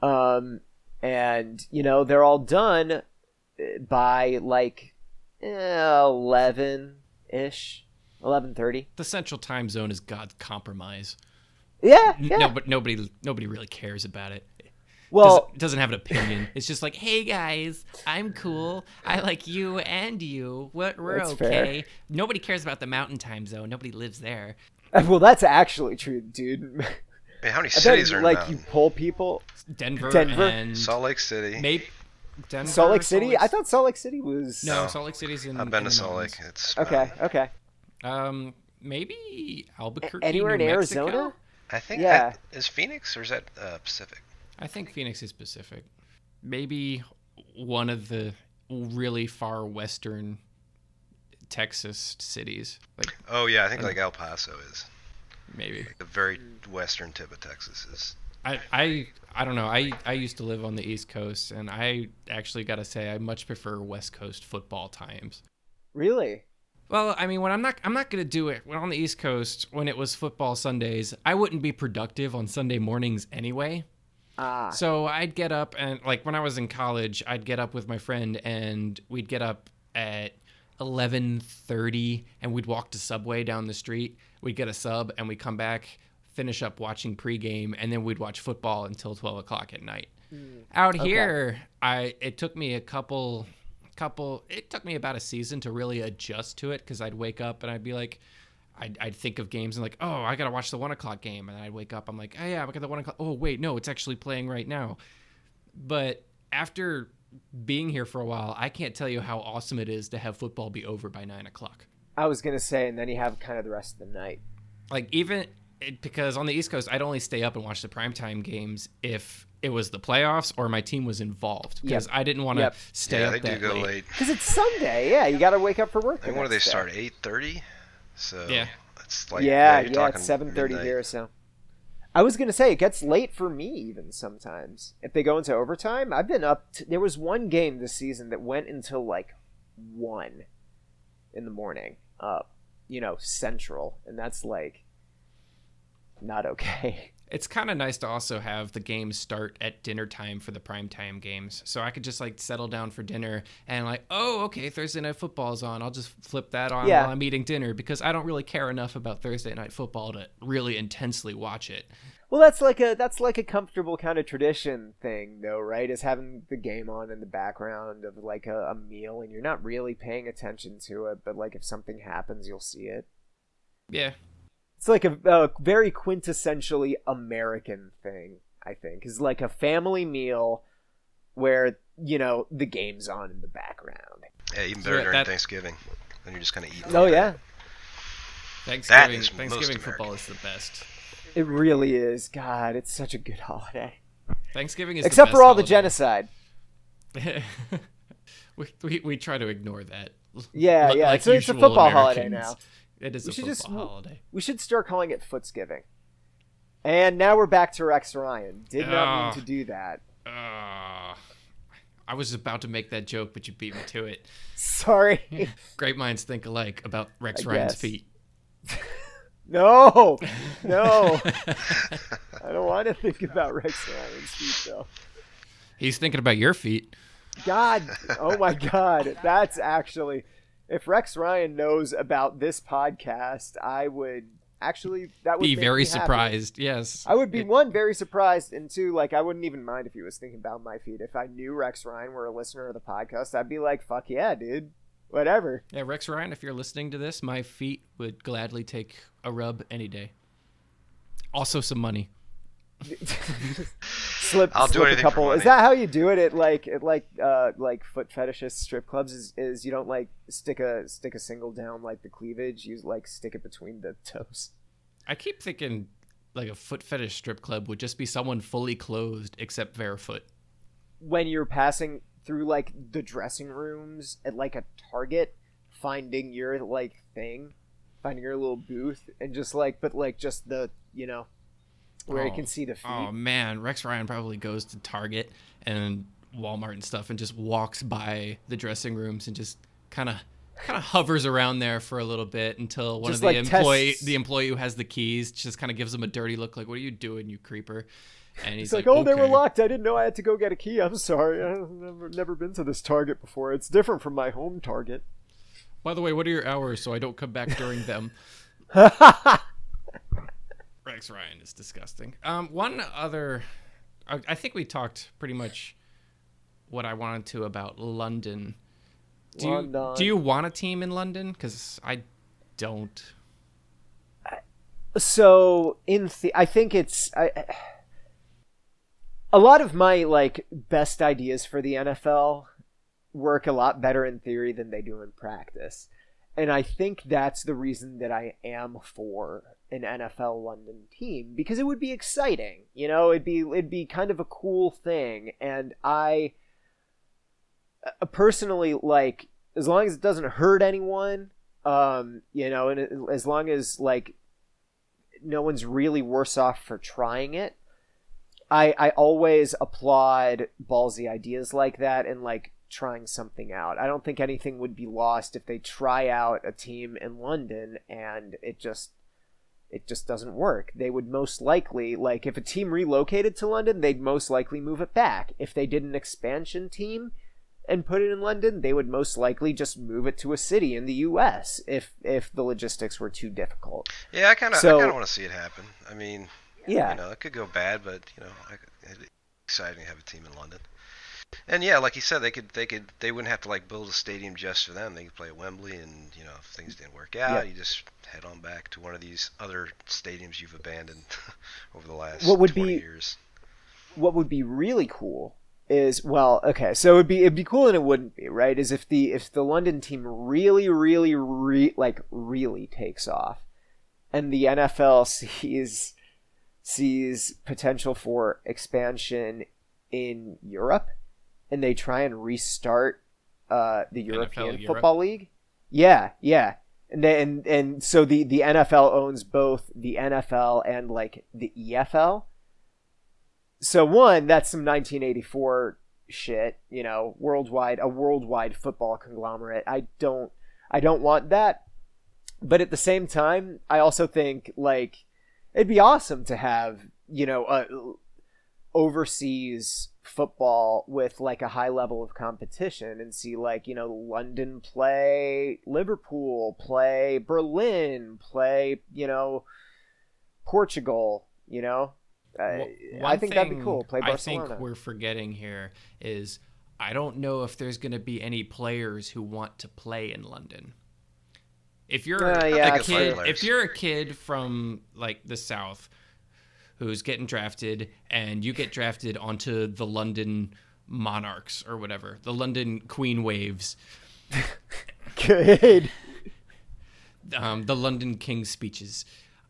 Speaker 2: Um, and you know they're all done uh, by like eleven ish, eleven thirty.
Speaker 1: the Central Time Zone is God's compromise.
Speaker 2: Yeah, yeah.
Speaker 1: No, but nobody nobody really cares about it.
Speaker 2: Well,
Speaker 1: doesn't, doesn't have an opinion. It's just like, hey guys, I'm cool. I like you and you. What we're okay.
Speaker 2: fair.
Speaker 1: Nobody cares about the Mountain Time Zone. Nobody lives there.
Speaker 2: well, that's actually true, dude.
Speaker 3: I mean, how many
Speaker 2: I
Speaker 3: cities
Speaker 2: bet,
Speaker 3: are
Speaker 2: like
Speaker 3: Mountain?
Speaker 2: you pull people.
Speaker 1: Denver,
Speaker 2: Denver?
Speaker 1: and
Speaker 3: Salt Lake City.
Speaker 1: maybe Denver,
Speaker 2: Salt Lake City.
Speaker 1: Lake-
Speaker 2: I thought Salt Lake City was
Speaker 1: no,
Speaker 3: No.
Speaker 1: Salt Lake City's in.
Speaker 3: I've been
Speaker 1: in
Speaker 3: to
Speaker 1: the
Speaker 3: Salt Lake.
Speaker 1: mountains.
Speaker 3: It's
Speaker 2: Okay,
Speaker 3: mountain.
Speaker 2: okay.
Speaker 1: Um, maybe Albuquerque,
Speaker 2: Anywhere in
Speaker 1: New Mexico?
Speaker 2: Arizona?
Speaker 3: I think.
Speaker 2: Yeah.
Speaker 3: I- is Phoenix or is that uh, Pacific?
Speaker 1: I think Phoenix is Pacific. Maybe one of the really far western Texas cities. Like
Speaker 3: Oh yeah, I think like El Paso is
Speaker 1: maybe.
Speaker 3: the very western tip of Texas is.
Speaker 1: I, I I don't know. I, I used to live on the East Coast, and I actually got to say I much prefer West Coast football times.
Speaker 2: Really?
Speaker 1: Well, I mean, when I'm not I'm not gonna do it when on the East Coast when it was football Sundays, I wouldn't be productive on Sunday mornings anyway.
Speaker 2: Ah,
Speaker 1: So I'd get up and like when I was in college, I'd get up with my friend and we'd get up at eleven thirty and we'd walk to Subway down the street. We'd get a sub and we'd come back, finish up watching pregame, and then we'd watch football until twelve o'clock at night. Out here, I it took me a couple couple it took me about a season to really adjust to it because I'd wake up and I'd be like I'd, I'd think of games and like, oh, I gotta watch the one o'clock game, and I'd wake up. I'm like, oh yeah, I got the one o'clock. Oh wait, no, it's actually playing right now. But after being here for a while, I can't tell you how awesome it is to have football be over by nine o'clock.
Speaker 2: I was gonna say, and then you have kind of the rest of the night.
Speaker 1: Like even it, because on the East Coast, I'd only stay up and watch the primetime games if it was the playoffs or my team was involved because I didn't want to
Speaker 2: Yep.
Speaker 1: stay
Speaker 3: yeah,
Speaker 1: up
Speaker 3: they do go
Speaker 1: late.
Speaker 3: late.
Speaker 2: Because it's Sunday. Yeah, you got to wake up for work.
Speaker 3: I think what do they
Speaker 2: next day.
Speaker 3: start? Eight thirty. So
Speaker 1: Yeah.
Speaker 3: it's like
Speaker 2: yeah,
Speaker 3: you're
Speaker 2: yeah, it's seven thirty here. So, I was gonna say it gets late for me even sometimes if they go into overtime. I've been up. To, there was one game this season that went until like one in the morning. Uh, you know, Central, and that's like not okay.
Speaker 1: It's kind of nice to also have the games start at dinner time for the primetime games. So I could just like settle down for dinner and like, oh, okay, Thursday night football's on. I'll just flip that on
Speaker 2: Yeah.
Speaker 1: while I'm eating dinner because I don't really care enough about Thursday night football to really intensely watch it.
Speaker 2: Well, that's like a that's like a comfortable kind of tradition thing, though, right? Is having the game on in the background of like a, a meal, and you're not really paying attention to it, but like if something happens, you'll see it.
Speaker 1: Yeah.
Speaker 2: It's like a, a very quintessentially American thing, I think, is like a family meal where you know the game's on in the background.
Speaker 3: Yeah, even
Speaker 1: So
Speaker 3: better
Speaker 1: that-
Speaker 3: during
Speaker 1: that-
Speaker 3: Thanksgiving. Then you're just kind of eating.
Speaker 2: Oh yeah,
Speaker 1: Thanksgiving,
Speaker 3: is
Speaker 1: Thanksgiving
Speaker 3: American.
Speaker 1: football is the best.
Speaker 2: it really is. God, it's such a good holiday.
Speaker 1: Thanksgiving is the
Speaker 2: Except for
Speaker 1: best
Speaker 2: all the genocide.
Speaker 1: we, we we try to ignore that.
Speaker 2: Yeah,
Speaker 1: Like-
Speaker 2: yeah.
Speaker 1: like
Speaker 2: so it's a
Speaker 1: usual
Speaker 2: football holiday now.
Speaker 1: It is
Speaker 2: We
Speaker 1: a football
Speaker 2: just-
Speaker 1: holiday.
Speaker 2: We should start calling it Footsgiving. And now we're back to Rex Ryan. Did not mean to do that.
Speaker 1: Uh, I was about to make that joke, but you beat me to it.
Speaker 2: Sorry.
Speaker 1: Great minds think alike about Rex
Speaker 2: I
Speaker 1: Ryan's
Speaker 2: guess.
Speaker 1: feet.
Speaker 2: no, no. I don't want to think about Rex Ryan's feet though.
Speaker 1: He's thinking about your feet.
Speaker 2: God, oh my God, that's actually. If Rex Ryan knows about this podcast, I would actually that would
Speaker 1: Be very surprised. Yes.
Speaker 2: I would be
Speaker 1: It-
Speaker 2: one very surprised, and two, like I wouldn't even mind if he was thinking about my feet. If I knew Rex Ryan were a listener of the podcast, I'd be like, "Fuck yeah, dude, whatever."
Speaker 1: Yeah, Rex Ryan, if you're listening to this, my feet would gladly take a rub any day. Also, some money.
Speaker 2: Slip,
Speaker 3: I'll do
Speaker 2: slip a
Speaker 3: anything for
Speaker 2: couple.
Speaker 3: money.
Speaker 2: Is that how you do it at like at like uh like foot fetishist strip clubs? Is, is you don't like stick a stick a single down like the cleavage? You like stick it between the toes.
Speaker 1: I keep thinking like a foot fetish strip club would just be someone fully clothed except barefoot.
Speaker 2: When you're passing through like the dressing rooms at like a Target, finding your like thing, finding your little booth, and just like but like just the you know where you
Speaker 1: Oh.
Speaker 2: can see the oh, feet.
Speaker 1: Oh man, Rex Ryan probably goes to Target and Walmart and stuff and just walks by the dressing rooms and just kind of kind of hovers around there for a little bit until one
Speaker 2: Just,
Speaker 1: of the
Speaker 2: like,
Speaker 1: employee
Speaker 2: tests-
Speaker 1: the employee who has the keys just kind of gives him a dirty look like what are you doing you creeper and he's
Speaker 2: It's like, oh, they were locked. I didn't know I had to go get a key. I'm sorry. I've never, never been to this Target before. It's different from my home Target.
Speaker 1: by the way what are your hours so I don't come back during them Rex Ryan is disgusting. Um, one other, I, I think we talked pretty much what I wanted to about London. Do you, do you want a team in London? Because I don't.
Speaker 2: so in the, I think it's I, a lot of my like best ideas for the NFL work a lot better in theory than they do in practice. And I think that's the reason that I am for an NFL London team because it would be exciting. You know, it'd be it'd be kind of a cool thing and I uh, personally like as long as it doesn't hurt anyone um you know and as long as like no one's really worse off for trying it. I I always applaud ballsy ideas like that and like trying something out. I don't think anything would be lost if they try out a team in London and it just it just doesn't work. They would most likely like if a team relocated to London, they'd most likely move it back. If they did an expansion team and put it in London, they would most likely just move it to a city in the US if if the logistics were too difficult.
Speaker 3: Yeah, I kind of,
Speaker 2: So-
Speaker 3: I kind of want to see it happen. I mean,
Speaker 2: Yeah.
Speaker 3: you know, it could go bad, but you know, I, it'd be exciting to have a team in London. And yeah, like you said, they could, they could, they wouldn't have to like build a stadium just for them. They could play at Wembley, and you know, if things didn't work out,
Speaker 2: Yeah.
Speaker 3: you just head on back to one of these other stadiums you've abandoned over the last
Speaker 2: What would
Speaker 3: 20
Speaker 2: be-
Speaker 3: years.
Speaker 2: what would be really cool is well okay so it'd be it'd be cool and it wouldn't be right is if the if the london team really really re, like really takes off and the nfl sees sees potential for expansion in europe and they try and restart uh the european
Speaker 1: Europe?
Speaker 2: football league? Yeah yeah. And then and, and so the the nfl owns both the nfl and like the efl so one that's some 1984 shit you know worldwide a worldwide football conglomerate. I don't i don't want that. But at the same time i also think like it'd be awesome to have you know, uh, overseas football with like a high level of competition and see like you know London play Liverpool play Berlin play you know Portugal you know? Uh, I think that'd be cool play Barcelona
Speaker 1: I think we're forgetting here is I don't know if there's going to be any players who want to play in London. If you're
Speaker 2: Uh, yeah,
Speaker 1: a kid if you're a kid from like the south who's getting drafted and you get drafted onto the London Monarchs or whatever, the London Queen Waves,
Speaker 2: good
Speaker 1: um, the London King's speeches.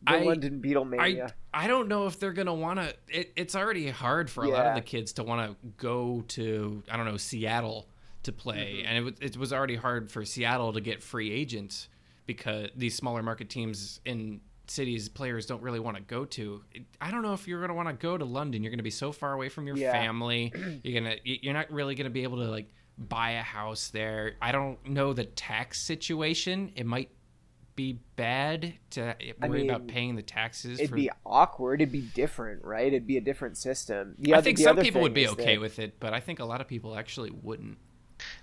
Speaker 2: the
Speaker 1: I,
Speaker 2: London
Speaker 1: I,
Speaker 2: Beatlemania
Speaker 1: I don't know if they're gonna want to. It, it's already hard for a lot of the kids to want to go to I don't know Seattle to play,
Speaker 2: Mm-hmm.
Speaker 1: and it it was already hard for Seattle to get free agents because these smaller market teams in cities players don't really want to go to. I don't know if you're gonna want to go to London. You're gonna be so far away from your
Speaker 2: Yeah.
Speaker 1: family. You're gonna you're not really gonna be able to like buy a house there. I don't know the tax situation. It might be bad to eh, worry about
Speaker 2: mean,
Speaker 1: paying the taxes.
Speaker 2: it'd
Speaker 1: for
Speaker 2: be awkward it'd be different right it'd be a different system the
Speaker 1: I
Speaker 2: other-
Speaker 1: think some people would be okay
Speaker 2: that-
Speaker 1: with it, but I think a lot of people actually wouldn't.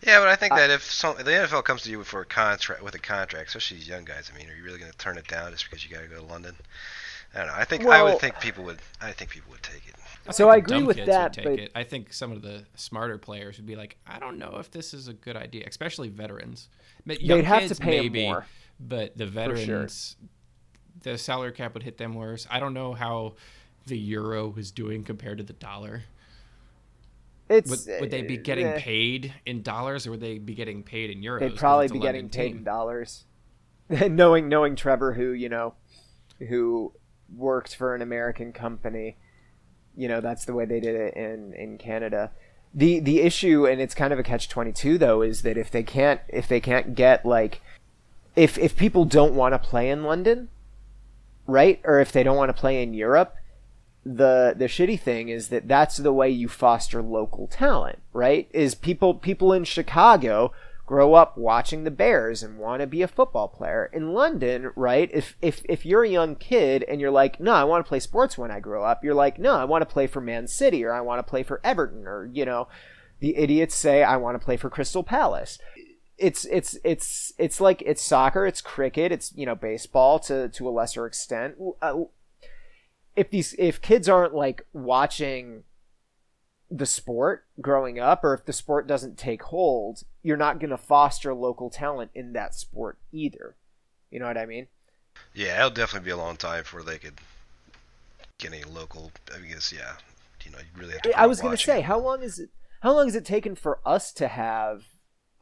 Speaker 3: Yeah, but I think that if some, the NFL comes to you for a contract with a contract, especially these young guys, I mean, are you really going to turn it down just because you got to go to London? I don't know. I think I would think people would. I think people would take it.
Speaker 2: So
Speaker 1: think
Speaker 2: I agree with that,
Speaker 1: take
Speaker 2: but-
Speaker 1: it. I think some of the smarter players would be like, I don't know if this is a good idea, especially veterans. But young
Speaker 2: They'd have to
Speaker 1: kids,
Speaker 2: pay 'em
Speaker 1: maybe,
Speaker 2: more.
Speaker 1: but the
Speaker 2: sure.
Speaker 1: veterans, the salary cap would hit them worse. I don't know how the euro is doing compared to the dollar.
Speaker 2: It's
Speaker 1: Would, would they be getting
Speaker 2: eh,
Speaker 1: paid in dollars or would they be getting paid in euros?
Speaker 2: They'd probably be getting paid
Speaker 1: team?
Speaker 2: in dollars knowing knowing trevor who you know who worked for an american company you know that's the way they did it in in canada the the issue and it's kind of a catch 22 though is that if they can't if they can't get like if if people don't want to play in london right or if they don't want to play in europe the the shitty thing is that that's the way you foster local talent right? Is people people in chicago grow up watching the bears and want to be a football player. In london right if if if you're a young kid and you're like no i want to play sports when i grow up you're like no i want to play for man city or i want to play for everton or you know the idiots say i want to play for crystal palace. It's it's it's it's like it's soccer it's cricket it's you know baseball to to a lesser extent. Uh, if these if kids aren't like watching the sport growing up or if the sport doesn't take hold you're not going to foster local talent in that sport either you know what i mean
Speaker 3: Yeah, it'll definitely be a long time before they could get any local. I guess yeah, you know, you really have to.
Speaker 2: i was going to say how long is it how long has it taken for us to have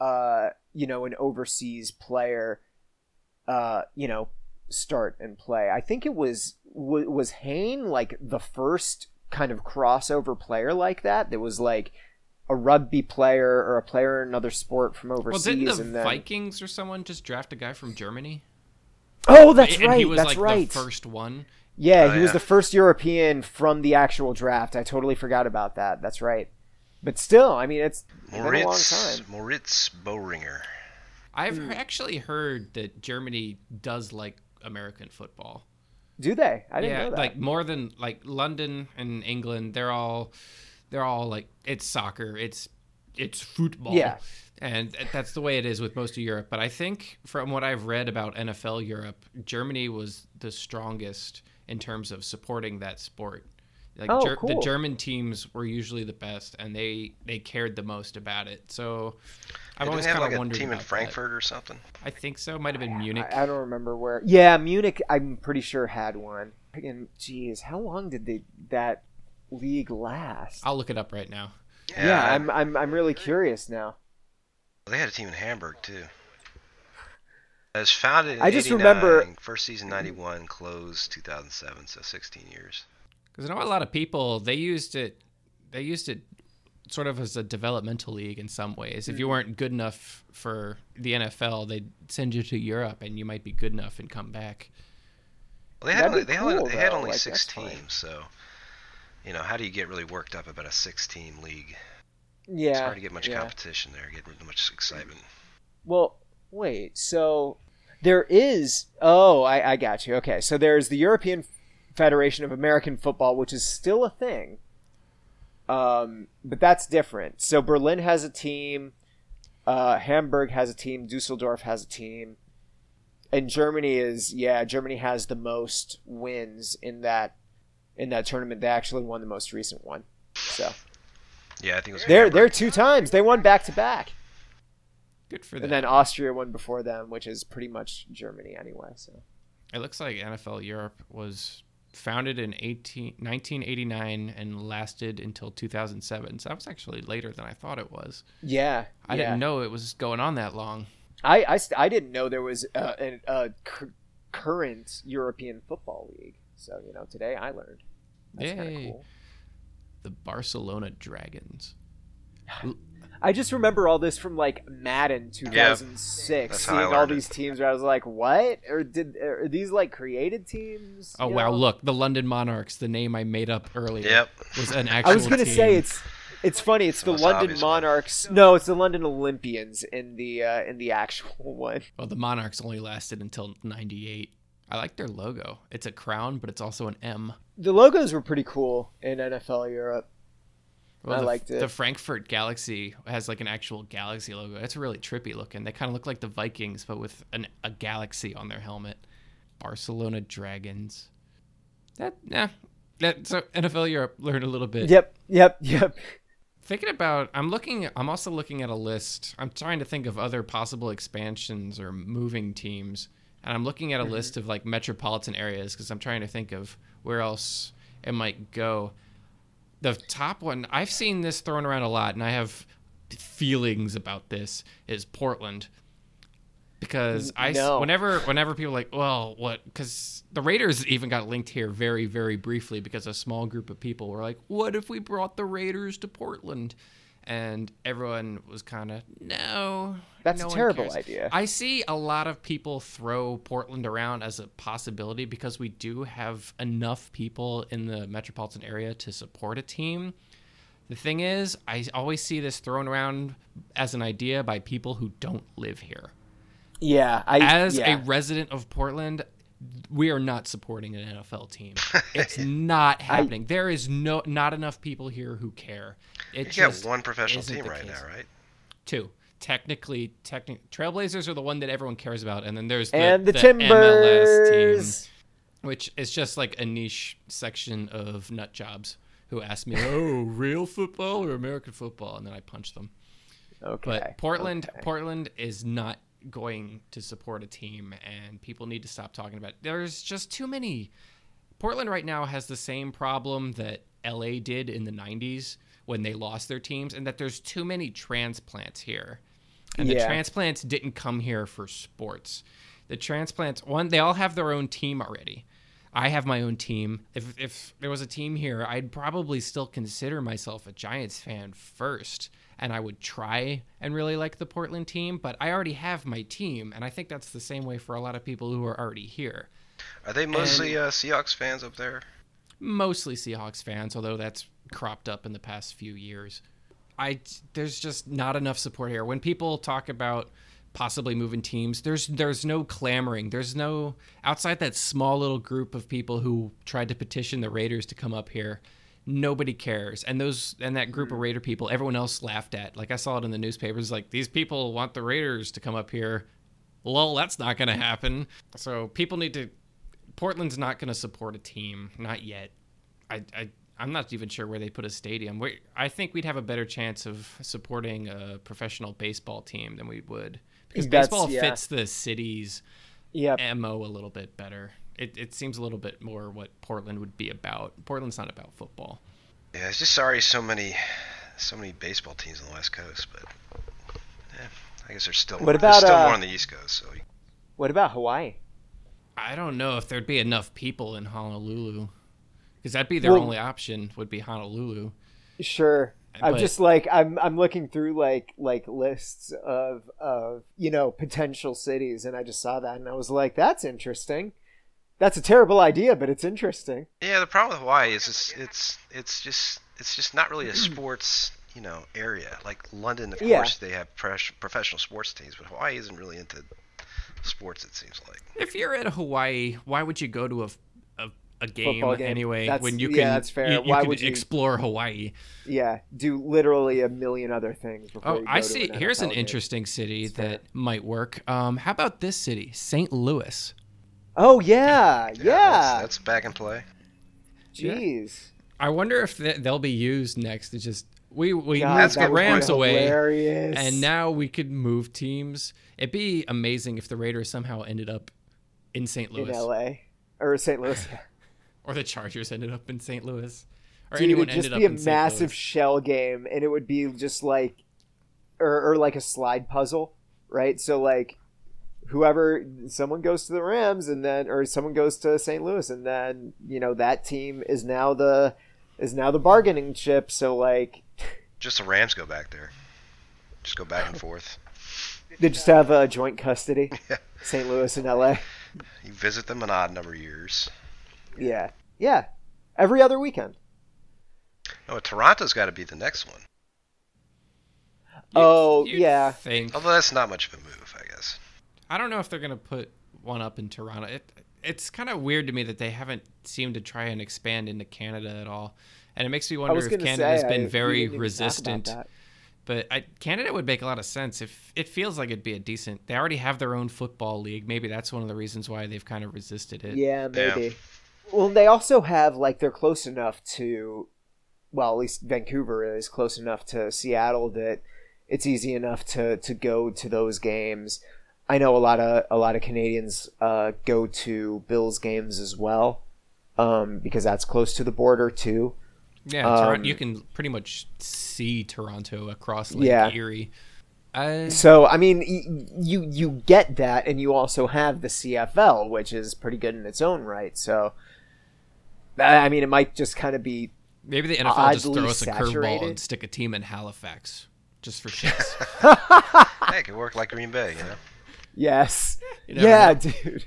Speaker 2: uh you know an overseas player uh you know start and play. I think it was w- was Hayne like the first kind of crossover player like that that was like a rugby player or a player in another sport from
Speaker 1: Well,
Speaker 2: overseas
Speaker 1: didn't the
Speaker 2: and then
Speaker 1: Vikings or someone just draft a guy from Germany?
Speaker 2: oh that's
Speaker 1: and
Speaker 2: right
Speaker 1: he was
Speaker 2: that's
Speaker 1: like
Speaker 2: right.
Speaker 1: the first one.
Speaker 2: yeah
Speaker 3: Oh,
Speaker 2: he was the first european from the actual draft. I totally forgot about that that's right. But still i mean it's been a long
Speaker 3: Moritz
Speaker 2: time.
Speaker 3: Moritz Boehringer.
Speaker 1: I've he- actually heard that Germany does like American football.
Speaker 2: do they i didn't
Speaker 1: yeah,
Speaker 2: know that
Speaker 1: like more than like London and England. They're all they're all like it's soccer. It's it's football.
Speaker 2: Yeah.
Speaker 1: And that's the way it is with most of Europe. But I think from what I've read about NFL Europe, Germany was the strongest in terms of supporting that sport. Like
Speaker 2: Oh,
Speaker 1: Ger- the. German teams were usually the best, and they they cared the most about it. So I've always
Speaker 3: didn't have
Speaker 1: kind
Speaker 3: like
Speaker 1: of
Speaker 3: a
Speaker 1: wondered
Speaker 3: team in
Speaker 1: about that.
Speaker 3: Frankfurt or something.
Speaker 1: I think so. Might have been Munich.
Speaker 2: I, I don't remember where. Yeah, Munich. I'm pretty sure had one. And geez, how long did they that league last?
Speaker 1: I'll look it up right now.
Speaker 2: yeah, I'm I'm I'm really curious now.
Speaker 3: They had a team in Hamburg too. It was founded in
Speaker 2: I just
Speaker 3: 89,
Speaker 2: remember-
Speaker 3: first season 91, closed 2007, so 16 years.
Speaker 1: Because I know a lot of people they used it. They used it sort of as a developmental league in some ways. If you
Speaker 2: Mm-hmm.
Speaker 1: weren't good enough for the NFL, they'd send you to Europe, and you might be good enough and come back.
Speaker 3: Well, they had
Speaker 2: That'd
Speaker 3: only,
Speaker 2: be
Speaker 3: they, only,
Speaker 2: cool,
Speaker 3: they had only
Speaker 2: like,
Speaker 3: six
Speaker 2: that's fine.
Speaker 3: teams, so you know how do you get really worked up about a six-team league?
Speaker 2: Yeah,
Speaker 3: It's hard to get much
Speaker 2: yeah.
Speaker 3: competition there, get much excitement.
Speaker 2: Well, wait. So there is. Oh, I I got you. Okay, so there's the European Federation of American Football, which is still a thing. Um, but that's different. So Berlin has a team, uh, Hamburg has a team, Dusseldorf has a team, and Germany is yeah, Germany has the most wins in that in that tournament. They actually won the most recent one. So
Speaker 3: Yeah, I think it was.
Speaker 2: they're
Speaker 3: Hamburg.
Speaker 2: they're two times. They won back to back,
Speaker 1: Good for them.
Speaker 2: and then Austria won before them, which is pretty much Germany anyway. So
Speaker 1: It looks like NFL Europe was founded in 18, 1989 and lasted until 2007. So that was actually later than I thought it was.
Speaker 2: yeah,
Speaker 1: I
Speaker 2: yeah.
Speaker 1: didn't know it was going on that long.
Speaker 2: I, I, I didn't know there was uh, a, a, a cur- current European football league. So you know, today I learned. That's kind of cool.
Speaker 1: The Barcelona Dragons.
Speaker 2: I just remember all this from like Madden 2006,
Speaker 3: that's how I
Speaker 2: seeing all
Speaker 3: learned it.
Speaker 2: these teams where I was like, "What? Or did are these like created teams?"
Speaker 1: Oh
Speaker 2: you
Speaker 1: wow!
Speaker 2: know?
Speaker 1: Look, the London Monarchs, the name I made up earlier,
Speaker 3: Yep.
Speaker 1: was an actual.
Speaker 2: I was gonna
Speaker 1: team.
Speaker 2: say it's it's funny. It's the
Speaker 3: most
Speaker 2: London
Speaker 3: obvious one.
Speaker 2: Monarchs. No, it's the London Olympians in the uh, in the actual one.
Speaker 1: Well, the Monarchs only lasted until '98. I like their logo. It's a crown, but it's also an M.
Speaker 2: The logos were pretty cool in NFL Europe.
Speaker 1: Well,
Speaker 2: I
Speaker 1: the,
Speaker 2: liked it.
Speaker 1: The Frankfurt Galaxy has like an actual galaxy logo. It's really trippy looking. They kind of look like the Vikings, but with an, a galaxy on their helmet. Barcelona Dragons. That yeah. That so NFL Europe learned a little bit.
Speaker 2: Yep, yep, yep.
Speaker 1: Thinking about, I'm looking. I'm also looking at a list. I'm trying to think of other possible expansions or moving teams, and I'm looking at a mm-hmm. list of like metropolitan areas because I'm trying to think of where else it might go. The top one I've seen this thrown around a lot, and I have feelings about this is Portland because I
Speaker 2: No.
Speaker 1: whenever whenever people are like well what because the Raiders even got linked here very very briefly because a small group of people were like what if we brought the Raiders to Portland and everyone was kind of no
Speaker 2: That's
Speaker 1: no
Speaker 2: a terrible idea.
Speaker 1: I see a lot of people throw Portland around as a possibility because we do have enough people in the metropolitan area to support a team. The thing is, I always see this thrown around as an idea by people who don't live here.
Speaker 2: Yeah, I
Speaker 1: As
Speaker 2: yeah.
Speaker 1: a resident of Portland, we are not supporting an NFL team. It's not happening. there is no not enough people here who care. It
Speaker 3: You got
Speaker 1: just
Speaker 3: one professional team right
Speaker 1: case.
Speaker 3: now, right?
Speaker 1: Two. Technically, technic Trailblazers are the one that everyone cares about, and then there's the,
Speaker 2: and the,
Speaker 1: MLS
Speaker 2: Timbers.
Speaker 1: team, which is just like a niche section of nut jobs who ask me, "Oh, real football or American football?" and then I punch them.
Speaker 2: Okay.
Speaker 1: But Portland,
Speaker 2: okay.
Speaker 1: Portland is not going to support a team, and people need to stop talking about. It. There's just too many. Portland right now has the same problem that LA did in the '90s when they lost their teams, and that there's too many transplants here, and the transplants didn't come here for sports. The transplants, one, they all have their own team already. I have my own team. If if there was a team here, I'd probably still consider myself a Giants fan first, and I would try and really like the Portland team. But I already have my team, and I think that's the same way for a lot of people who are already here.
Speaker 3: Are they mostly uh, Seahawks fans up there?
Speaker 1: Mostly Seahawks fans, although that's cropped up in the past few years. I there's just not enough support here. When people talk about possibly moving teams, there's there's no clamoring. There's no outside that small little group of people who tried to petition the Raiders to come up here. Nobody cares, and those and that group of mm. Raider people, everyone else laughed at. Like I saw it in the newspapers, like these people want the Raiders to come up here. Well, that's not going to mm. happen. So people need to. Portland's not going to support a team, not yet. I, I I'm not even sure where they put a stadium. We, I think we'd have a better chance of supporting a professional baseball team than we would because
Speaker 2: That's-
Speaker 1: baseball
Speaker 2: yeah.
Speaker 1: fits the city's
Speaker 2: Yep.
Speaker 1: mo a little bit better. It, it seems a little bit more what Portland would be about. Portland's not about football.
Speaker 3: Yeah, it's just sorry so many, so many baseball teams on the West Coast, but yeah, I guess there's still
Speaker 2: What
Speaker 3: more,
Speaker 2: about,
Speaker 3: there's still
Speaker 2: uh,
Speaker 3: more on the East Coast. So
Speaker 2: What about Hawaii?
Speaker 1: I don't know if there'd be enough people in Honolulu because that'd be their
Speaker 2: Well-
Speaker 1: only option would be Honolulu.
Speaker 2: Sure. I'm just like I'm I'm looking through like like lists of of you know potential cities and I just saw that and I was like that's interesting. That's a terrible idea, but it's interesting.
Speaker 3: yeah, the problem with Hawaii is it's it's it's just it's just not really a sports you know area like London. Of
Speaker 2: Yeah.
Speaker 3: course, they have pres- professional sports teams, but Hawaii isn't really into sports. It seems like.
Speaker 1: If you're at Hawaii, why would you go to a, a a game,
Speaker 2: game.
Speaker 1: anyway
Speaker 2: That's-
Speaker 1: when you can?
Speaker 2: yeah,
Speaker 1: can
Speaker 2: that's fair.
Speaker 1: you, you
Speaker 2: Why
Speaker 1: can
Speaker 2: would you-
Speaker 1: explore Hawaii.
Speaker 2: Yeah, do literally a million other things. Before
Speaker 1: Oh,
Speaker 2: you go
Speaker 1: I
Speaker 2: to
Speaker 1: see.
Speaker 2: an
Speaker 1: Here's an
Speaker 2: game.
Speaker 1: interesting city
Speaker 2: It's fair.
Speaker 1: that might work. Um, how about this city, St. Louis?
Speaker 2: Oh yeah, yeah.
Speaker 3: That's, that's back in play.
Speaker 2: Jeez.
Speaker 1: I wonder if they'll be used next. It's just we we
Speaker 2: God,
Speaker 1: moved
Speaker 3: that
Speaker 1: the
Speaker 3: would be
Speaker 1: Rams away,
Speaker 2: hilarious.
Speaker 1: and now we could move teams. It'd be amazing if the Raiders somehow ended up in St.
Speaker 2: in
Speaker 1: Louis,
Speaker 2: L.A. or St. Louis.
Speaker 1: or the Chargers ended up in St. Louis, or
Speaker 2: Dude,
Speaker 1: anyone
Speaker 2: it'd just
Speaker 1: ended
Speaker 2: be a
Speaker 1: in
Speaker 2: massive shell game, and it would be just like, or, or like a slide puzzle, right? So like, whoever someone goes to the Rams, and then or someone goes to St. Louis, and then you know that team is now the is now the bargaining chip. So like,
Speaker 3: Just the Rams go back there. Just go back and forth.
Speaker 2: they just have a joint custody,
Speaker 3: Yeah.
Speaker 2: St. Louis and L.A.
Speaker 3: You visit them an odd number of years.
Speaker 2: Yeah, yeah, every other weekend.
Speaker 3: No, Toronto's got to be the next one.
Speaker 2: Oh,
Speaker 1: You'd
Speaker 2: yeah.
Speaker 1: Think.
Speaker 3: Although that's not much of a move, I guess.
Speaker 1: I don't know if they're gonna put one up in Toronto. It, it's kind of weird to me that they haven't seemed to try and expand into Canada at all, and it makes me wonder if
Speaker 2: gonna
Speaker 1: Canada's
Speaker 2: say,
Speaker 1: been
Speaker 2: I-
Speaker 1: very
Speaker 2: didn't even talk about
Speaker 1: resistant. But I, Canada would make a lot of sense if it feels like it'd be a decent. They already have their own football league. Maybe that's one of the reasons why they've kind of resisted it.
Speaker 2: Yeah,
Speaker 3: Yeah.
Speaker 2: maybe. Well, they also have like they're close enough to, well, at least Vancouver is close enough to Seattle that it's easy enough to to go to those games. I know a lot of a lot of Canadians uh, go to Bills games as well, um, because that's close to the border too.
Speaker 1: Yeah, Toron-
Speaker 2: Um,
Speaker 1: you can pretty much see Toronto across Lake
Speaker 2: Yeah.
Speaker 1: Erie. Uh,
Speaker 2: So I mean, y- you you get that, and you also have the CFL, which is pretty good in its own right. So, I I mean, it might just kind of be
Speaker 1: maybe the NFL just throw us a curveball
Speaker 2: saturated.
Speaker 1: and stick a team in Halifax just for shits.
Speaker 3: Hey, it could work like Green Bay, you know?
Speaker 2: Yes,
Speaker 1: You never
Speaker 2: yeah, dude.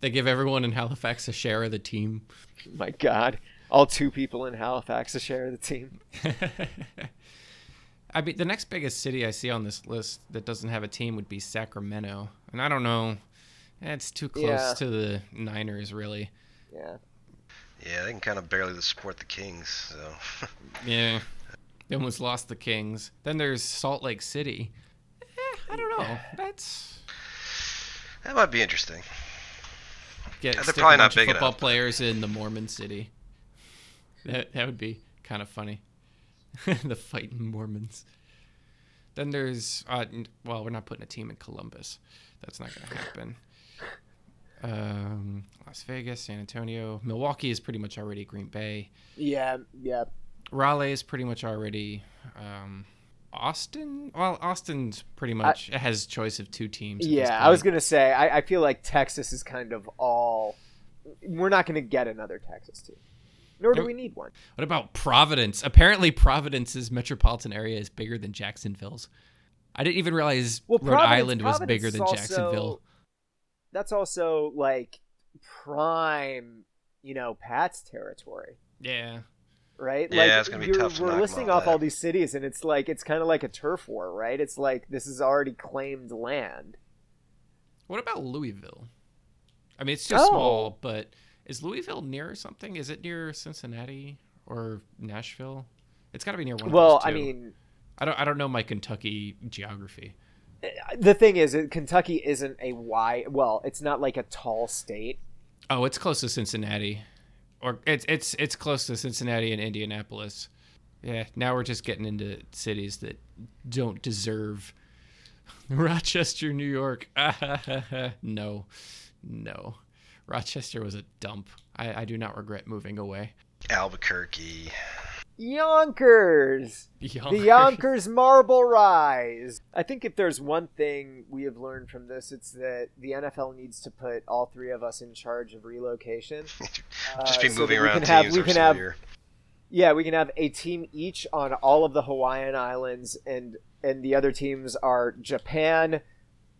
Speaker 1: they give everyone in Halifax a share of the team.
Speaker 2: My God, all two people in Halifax a share of the team.
Speaker 1: I mean, the next biggest city I see on this list that doesn't have a team would be Sacramento, and I don't know. It's too close
Speaker 2: Yeah.
Speaker 1: to the Niners, really.
Speaker 2: Yeah,
Speaker 3: Yeah, they can kind of barely support the Kings, so.
Speaker 1: Yeah, they almost lost the Kings. Then there's Salt Lake City. Eh, I don't know. That's
Speaker 3: that might be interesting.
Speaker 1: get
Speaker 3: they're probably
Speaker 1: a
Speaker 3: not
Speaker 1: bunch of
Speaker 3: big
Speaker 1: football
Speaker 3: enough, but-
Speaker 1: players in the Mormon city. That that would be kind of funny. the fighting Mormons. Then there's uh, well, we're not putting a team in Columbus. That's not going to happen. Um, Las Vegas, San Antonio, Milwaukee is pretty much already Green Bay.
Speaker 2: yeah, yeah.
Speaker 1: Raleigh is pretty much already um, Austin. Well, Austin's pretty much it has choice of two teams.
Speaker 2: Yeah, I was gonna say. I, I feel like Texas is kind of all. We're not gonna get another Texas team, nor do we need one.
Speaker 1: What about Providence? Apparently, Providence's metropolitan area is bigger than Jacksonville's. I didn't even realize
Speaker 2: Well,
Speaker 1: Rhode
Speaker 2: Providence-
Speaker 1: Island was
Speaker 2: Providence
Speaker 1: bigger than
Speaker 2: also-
Speaker 1: Jacksonville.
Speaker 2: That's also like prime, you know, Pat's territory.
Speaker 1: Yeah.
Speaker 2: Right?
Speaker 3: Yeah,
Speaker 2: like,
Speaker 3: it's gonna be
Speaker 2: you're-
Speaker 3: tough to
Speaker 2: We're
Speaker 3: knock 'em
Speaker 2: listing
Speaker 3: off
Speaker 2: off
Speaker 3: that.
Speaker 2: all these cities, and it's like it's kind of like a turf war, right? It's like this is already claimed land.
Speaker 1: What about Louisville? I mean, it's too
Speaker 2: Oh.
Speaker 1: small, but is Louisville near something? Is it near Cincinnati or Nashville? It's got to be near one. of
Speaker 2: Well,
Speaker 1: those
Speaker 2: I mean,
Speaker 1: I don't. I don't know my Kentucky geography.
Speaker 2: Uh, the thing is, uh, Kentucky isn't a wide. Well, it's not like a tall state.
Speaker 1: Oh, it's close to Cincinnati, or it's it's it's close to Cincinnati and Indianapolis. Yeah, now we're just getting into cities that don't deserve Rochester, New York. no, no, Rochester was a dump. I, I do not regret moving away.
Speaker 3: Albuquerque.
Speaker 2: Yonkers, the Yonkers Marble Rise. I think if there's one thing we have learned from this, it's that the NFL needs to put all three of us in charge of relocation.
Speaker 3: Just
Speaker 2: Uh,
Speaker 3: be
Speaker 2: so
Speaker 3: moving
Speaker 2: that we
Speaker 3: around
Speaker 2: can have-
Speaker 3: teams
Speaker 2: we
Speaker 3: every
Speaker 2: can have- Yeah, we can have a team each on all of the Hawaiian Islands, and and the other teams are Japan,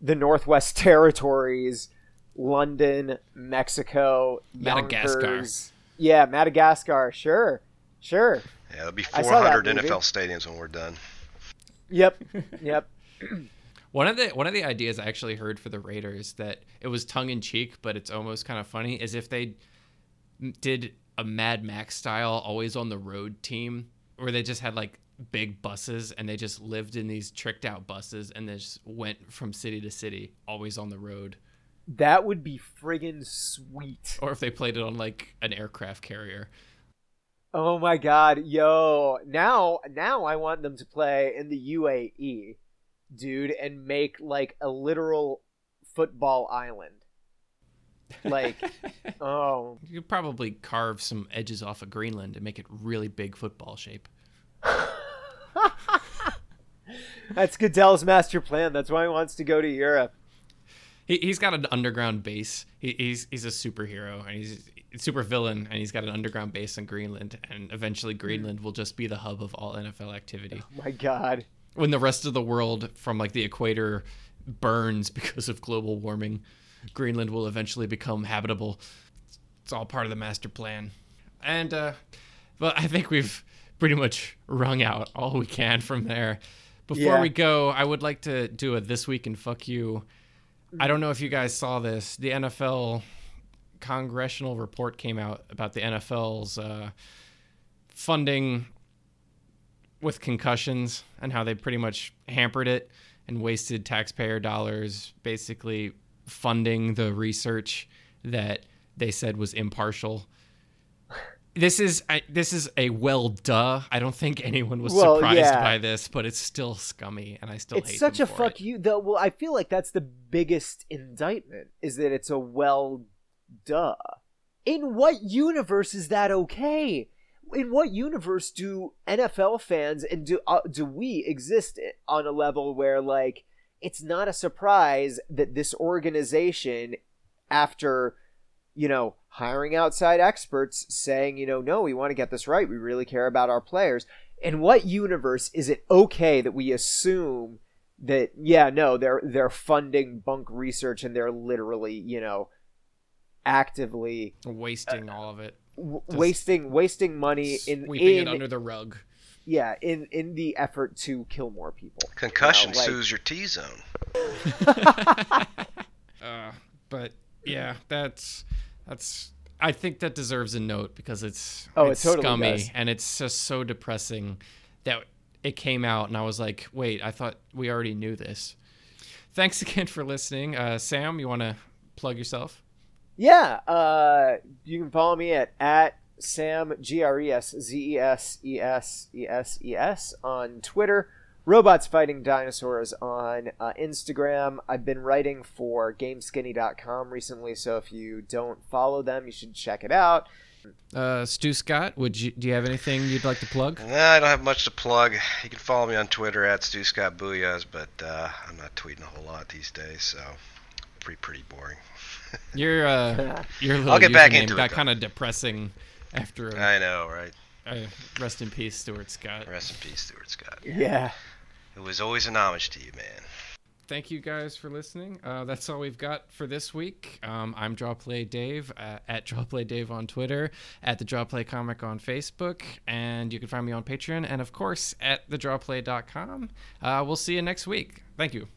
Speaker 2: the Northwest Territories, London, Mexico,
Speaker 1: Madagascar.
Speaker 2: Yonkers. Yeah, Madagascar. Sure, sure.
Speaker 3: Yeah, there'll be
Speaker 2: I saw
Speaker 3: 400
Speaker 2: movie.
Speaker 3: NFL stadiums when we're done.
Speaker 2: Yep, yep.
Speaker 1: One of the one of the ideas I actually heard for the Raiders that it was tongue in cheek, but it's almost kind of funny is if they did a Mad Max style always on the road team where they just had like big buses and they just lived in these tricked out buses and they just went from city to city always on the road
Speaker 2: That would be friggin' sweet.
Speaker 1: or if they played it on like an aircraft carrier
Speaker 2: Oh my god, yo. Now now I want them to play in the UAE, dude, and make like a literal football island. Like oh
Speaker 1: you could probably carve some edges off of greenland and make it really big football shape
Speaker 2: that's Goodell's master plan. That's why he wants to go to Europe.
Speaker 1: he, he's got an underground base he, he's he's a superhero and he's super villain and he's got an underground base in greenland and eventually greenland will just be the hub of all nfl activity.
Speaker 2: Oh my god.
Speaker 1: when the rest of the world from like the equator burns because of global warming greenland will eventually become habitable. It's all part of the master plan. And uh well i think we've pretty much wrung out all we can from there. Before
Speaker 2: Yeah.
Speaker 1: we go i would like to do a this week and fuck you. I don't know if you guys saw this. The nfl congressional report came out about the nfl's uh funding with concussions and how they pretty much hampered it and wasted taxpayer dollars basically funding the research that they said was impartial. This is I, this is a well duh. I don't think anyone was
Speaker 2: Well,
Speaker 1: surprised
Speaker 2: yeah.
Speaker 1: by this, but it's still scummy and I still
Speaker 2: It's such a fuck
Speaker 1: it.
Speaker 2: you though well I feel like that's the biggest indictment is that it's a well duh. In what universe is that okay? In what universe do NFL fans and do uh, do we exist on a level where like it's not a surprise that this organization after you know hiring outside experts saying you know no we want to get this right we really care about our players in what universe is it okay that we assume that yeah no they're they're funding bunk research and they're literally you know actively
Speaker 1: wasting all of it,
Speaker 2: w- wasting wasting money in
Speaker 1: sweeping
Speaker 2: in
Speaker 1: it under the rug.
Speaker 2: yeah in in the effort to kill more people
Speaker 3: Concussion
Speaker 2: You know, like-
Speaker 3: sues your T zone.
Speaker 1: Uh, but yeah, that's that's. I think that deserves a note because it's
Speaker 2: Oh, it
Speaker 1: it's
Speaker 2: totally
Speaker 1: scummy
Speaker 2: does.
Speaker 1: and it's just so depressing that it came out and I was like, wait, I thought we already knew this. Thanks again for listening, uh, Sam. You want to plug yourself?
Speaker 2: Yeah, uh, you can follow me at at Sam G R E S Z E S E S E S E S on Twitter. Robots Fighting Dinosaurs on uh, Instagram. I've been writing for GameSkinny.com recently, so if you don't follow them, you should check it out.
Speaker 1: Uh, Stu Scott, would you do you have anything you'd like to plug?
Speaker 3: Nah, I don't have much to plug. You can follow me on Twitter at Stu Scott Booyahs, but uh, I'm not tweeting a whole lot these days, so pretty pretty boring.
Speaker 1: Your uh, your little
Speaker 3: I'll get back
Speaker 1: username
Speaker 3: into it,
Speaker 1: got kind of depressing after. Uh,
Speaker 3: I know, right?
Speaker 1: uh, rest in peace, Stuart Scott.
Speaker 3: Rest in peace, Stuart Scott.
Speaker 2: Yeah.
Speaker 3: It was always an homage to you, man.
Speaker 1: thank you guys for listening. Uh, that's all we've got for this week. Um, I'm Drawplay Dave uh, at Drawplay Dave on Twitter, at the Drawplay Comic on Facebook, and you can find me on Patreon, and of course at thedrawplay.com. Uh, we'll see you next week. Thank you.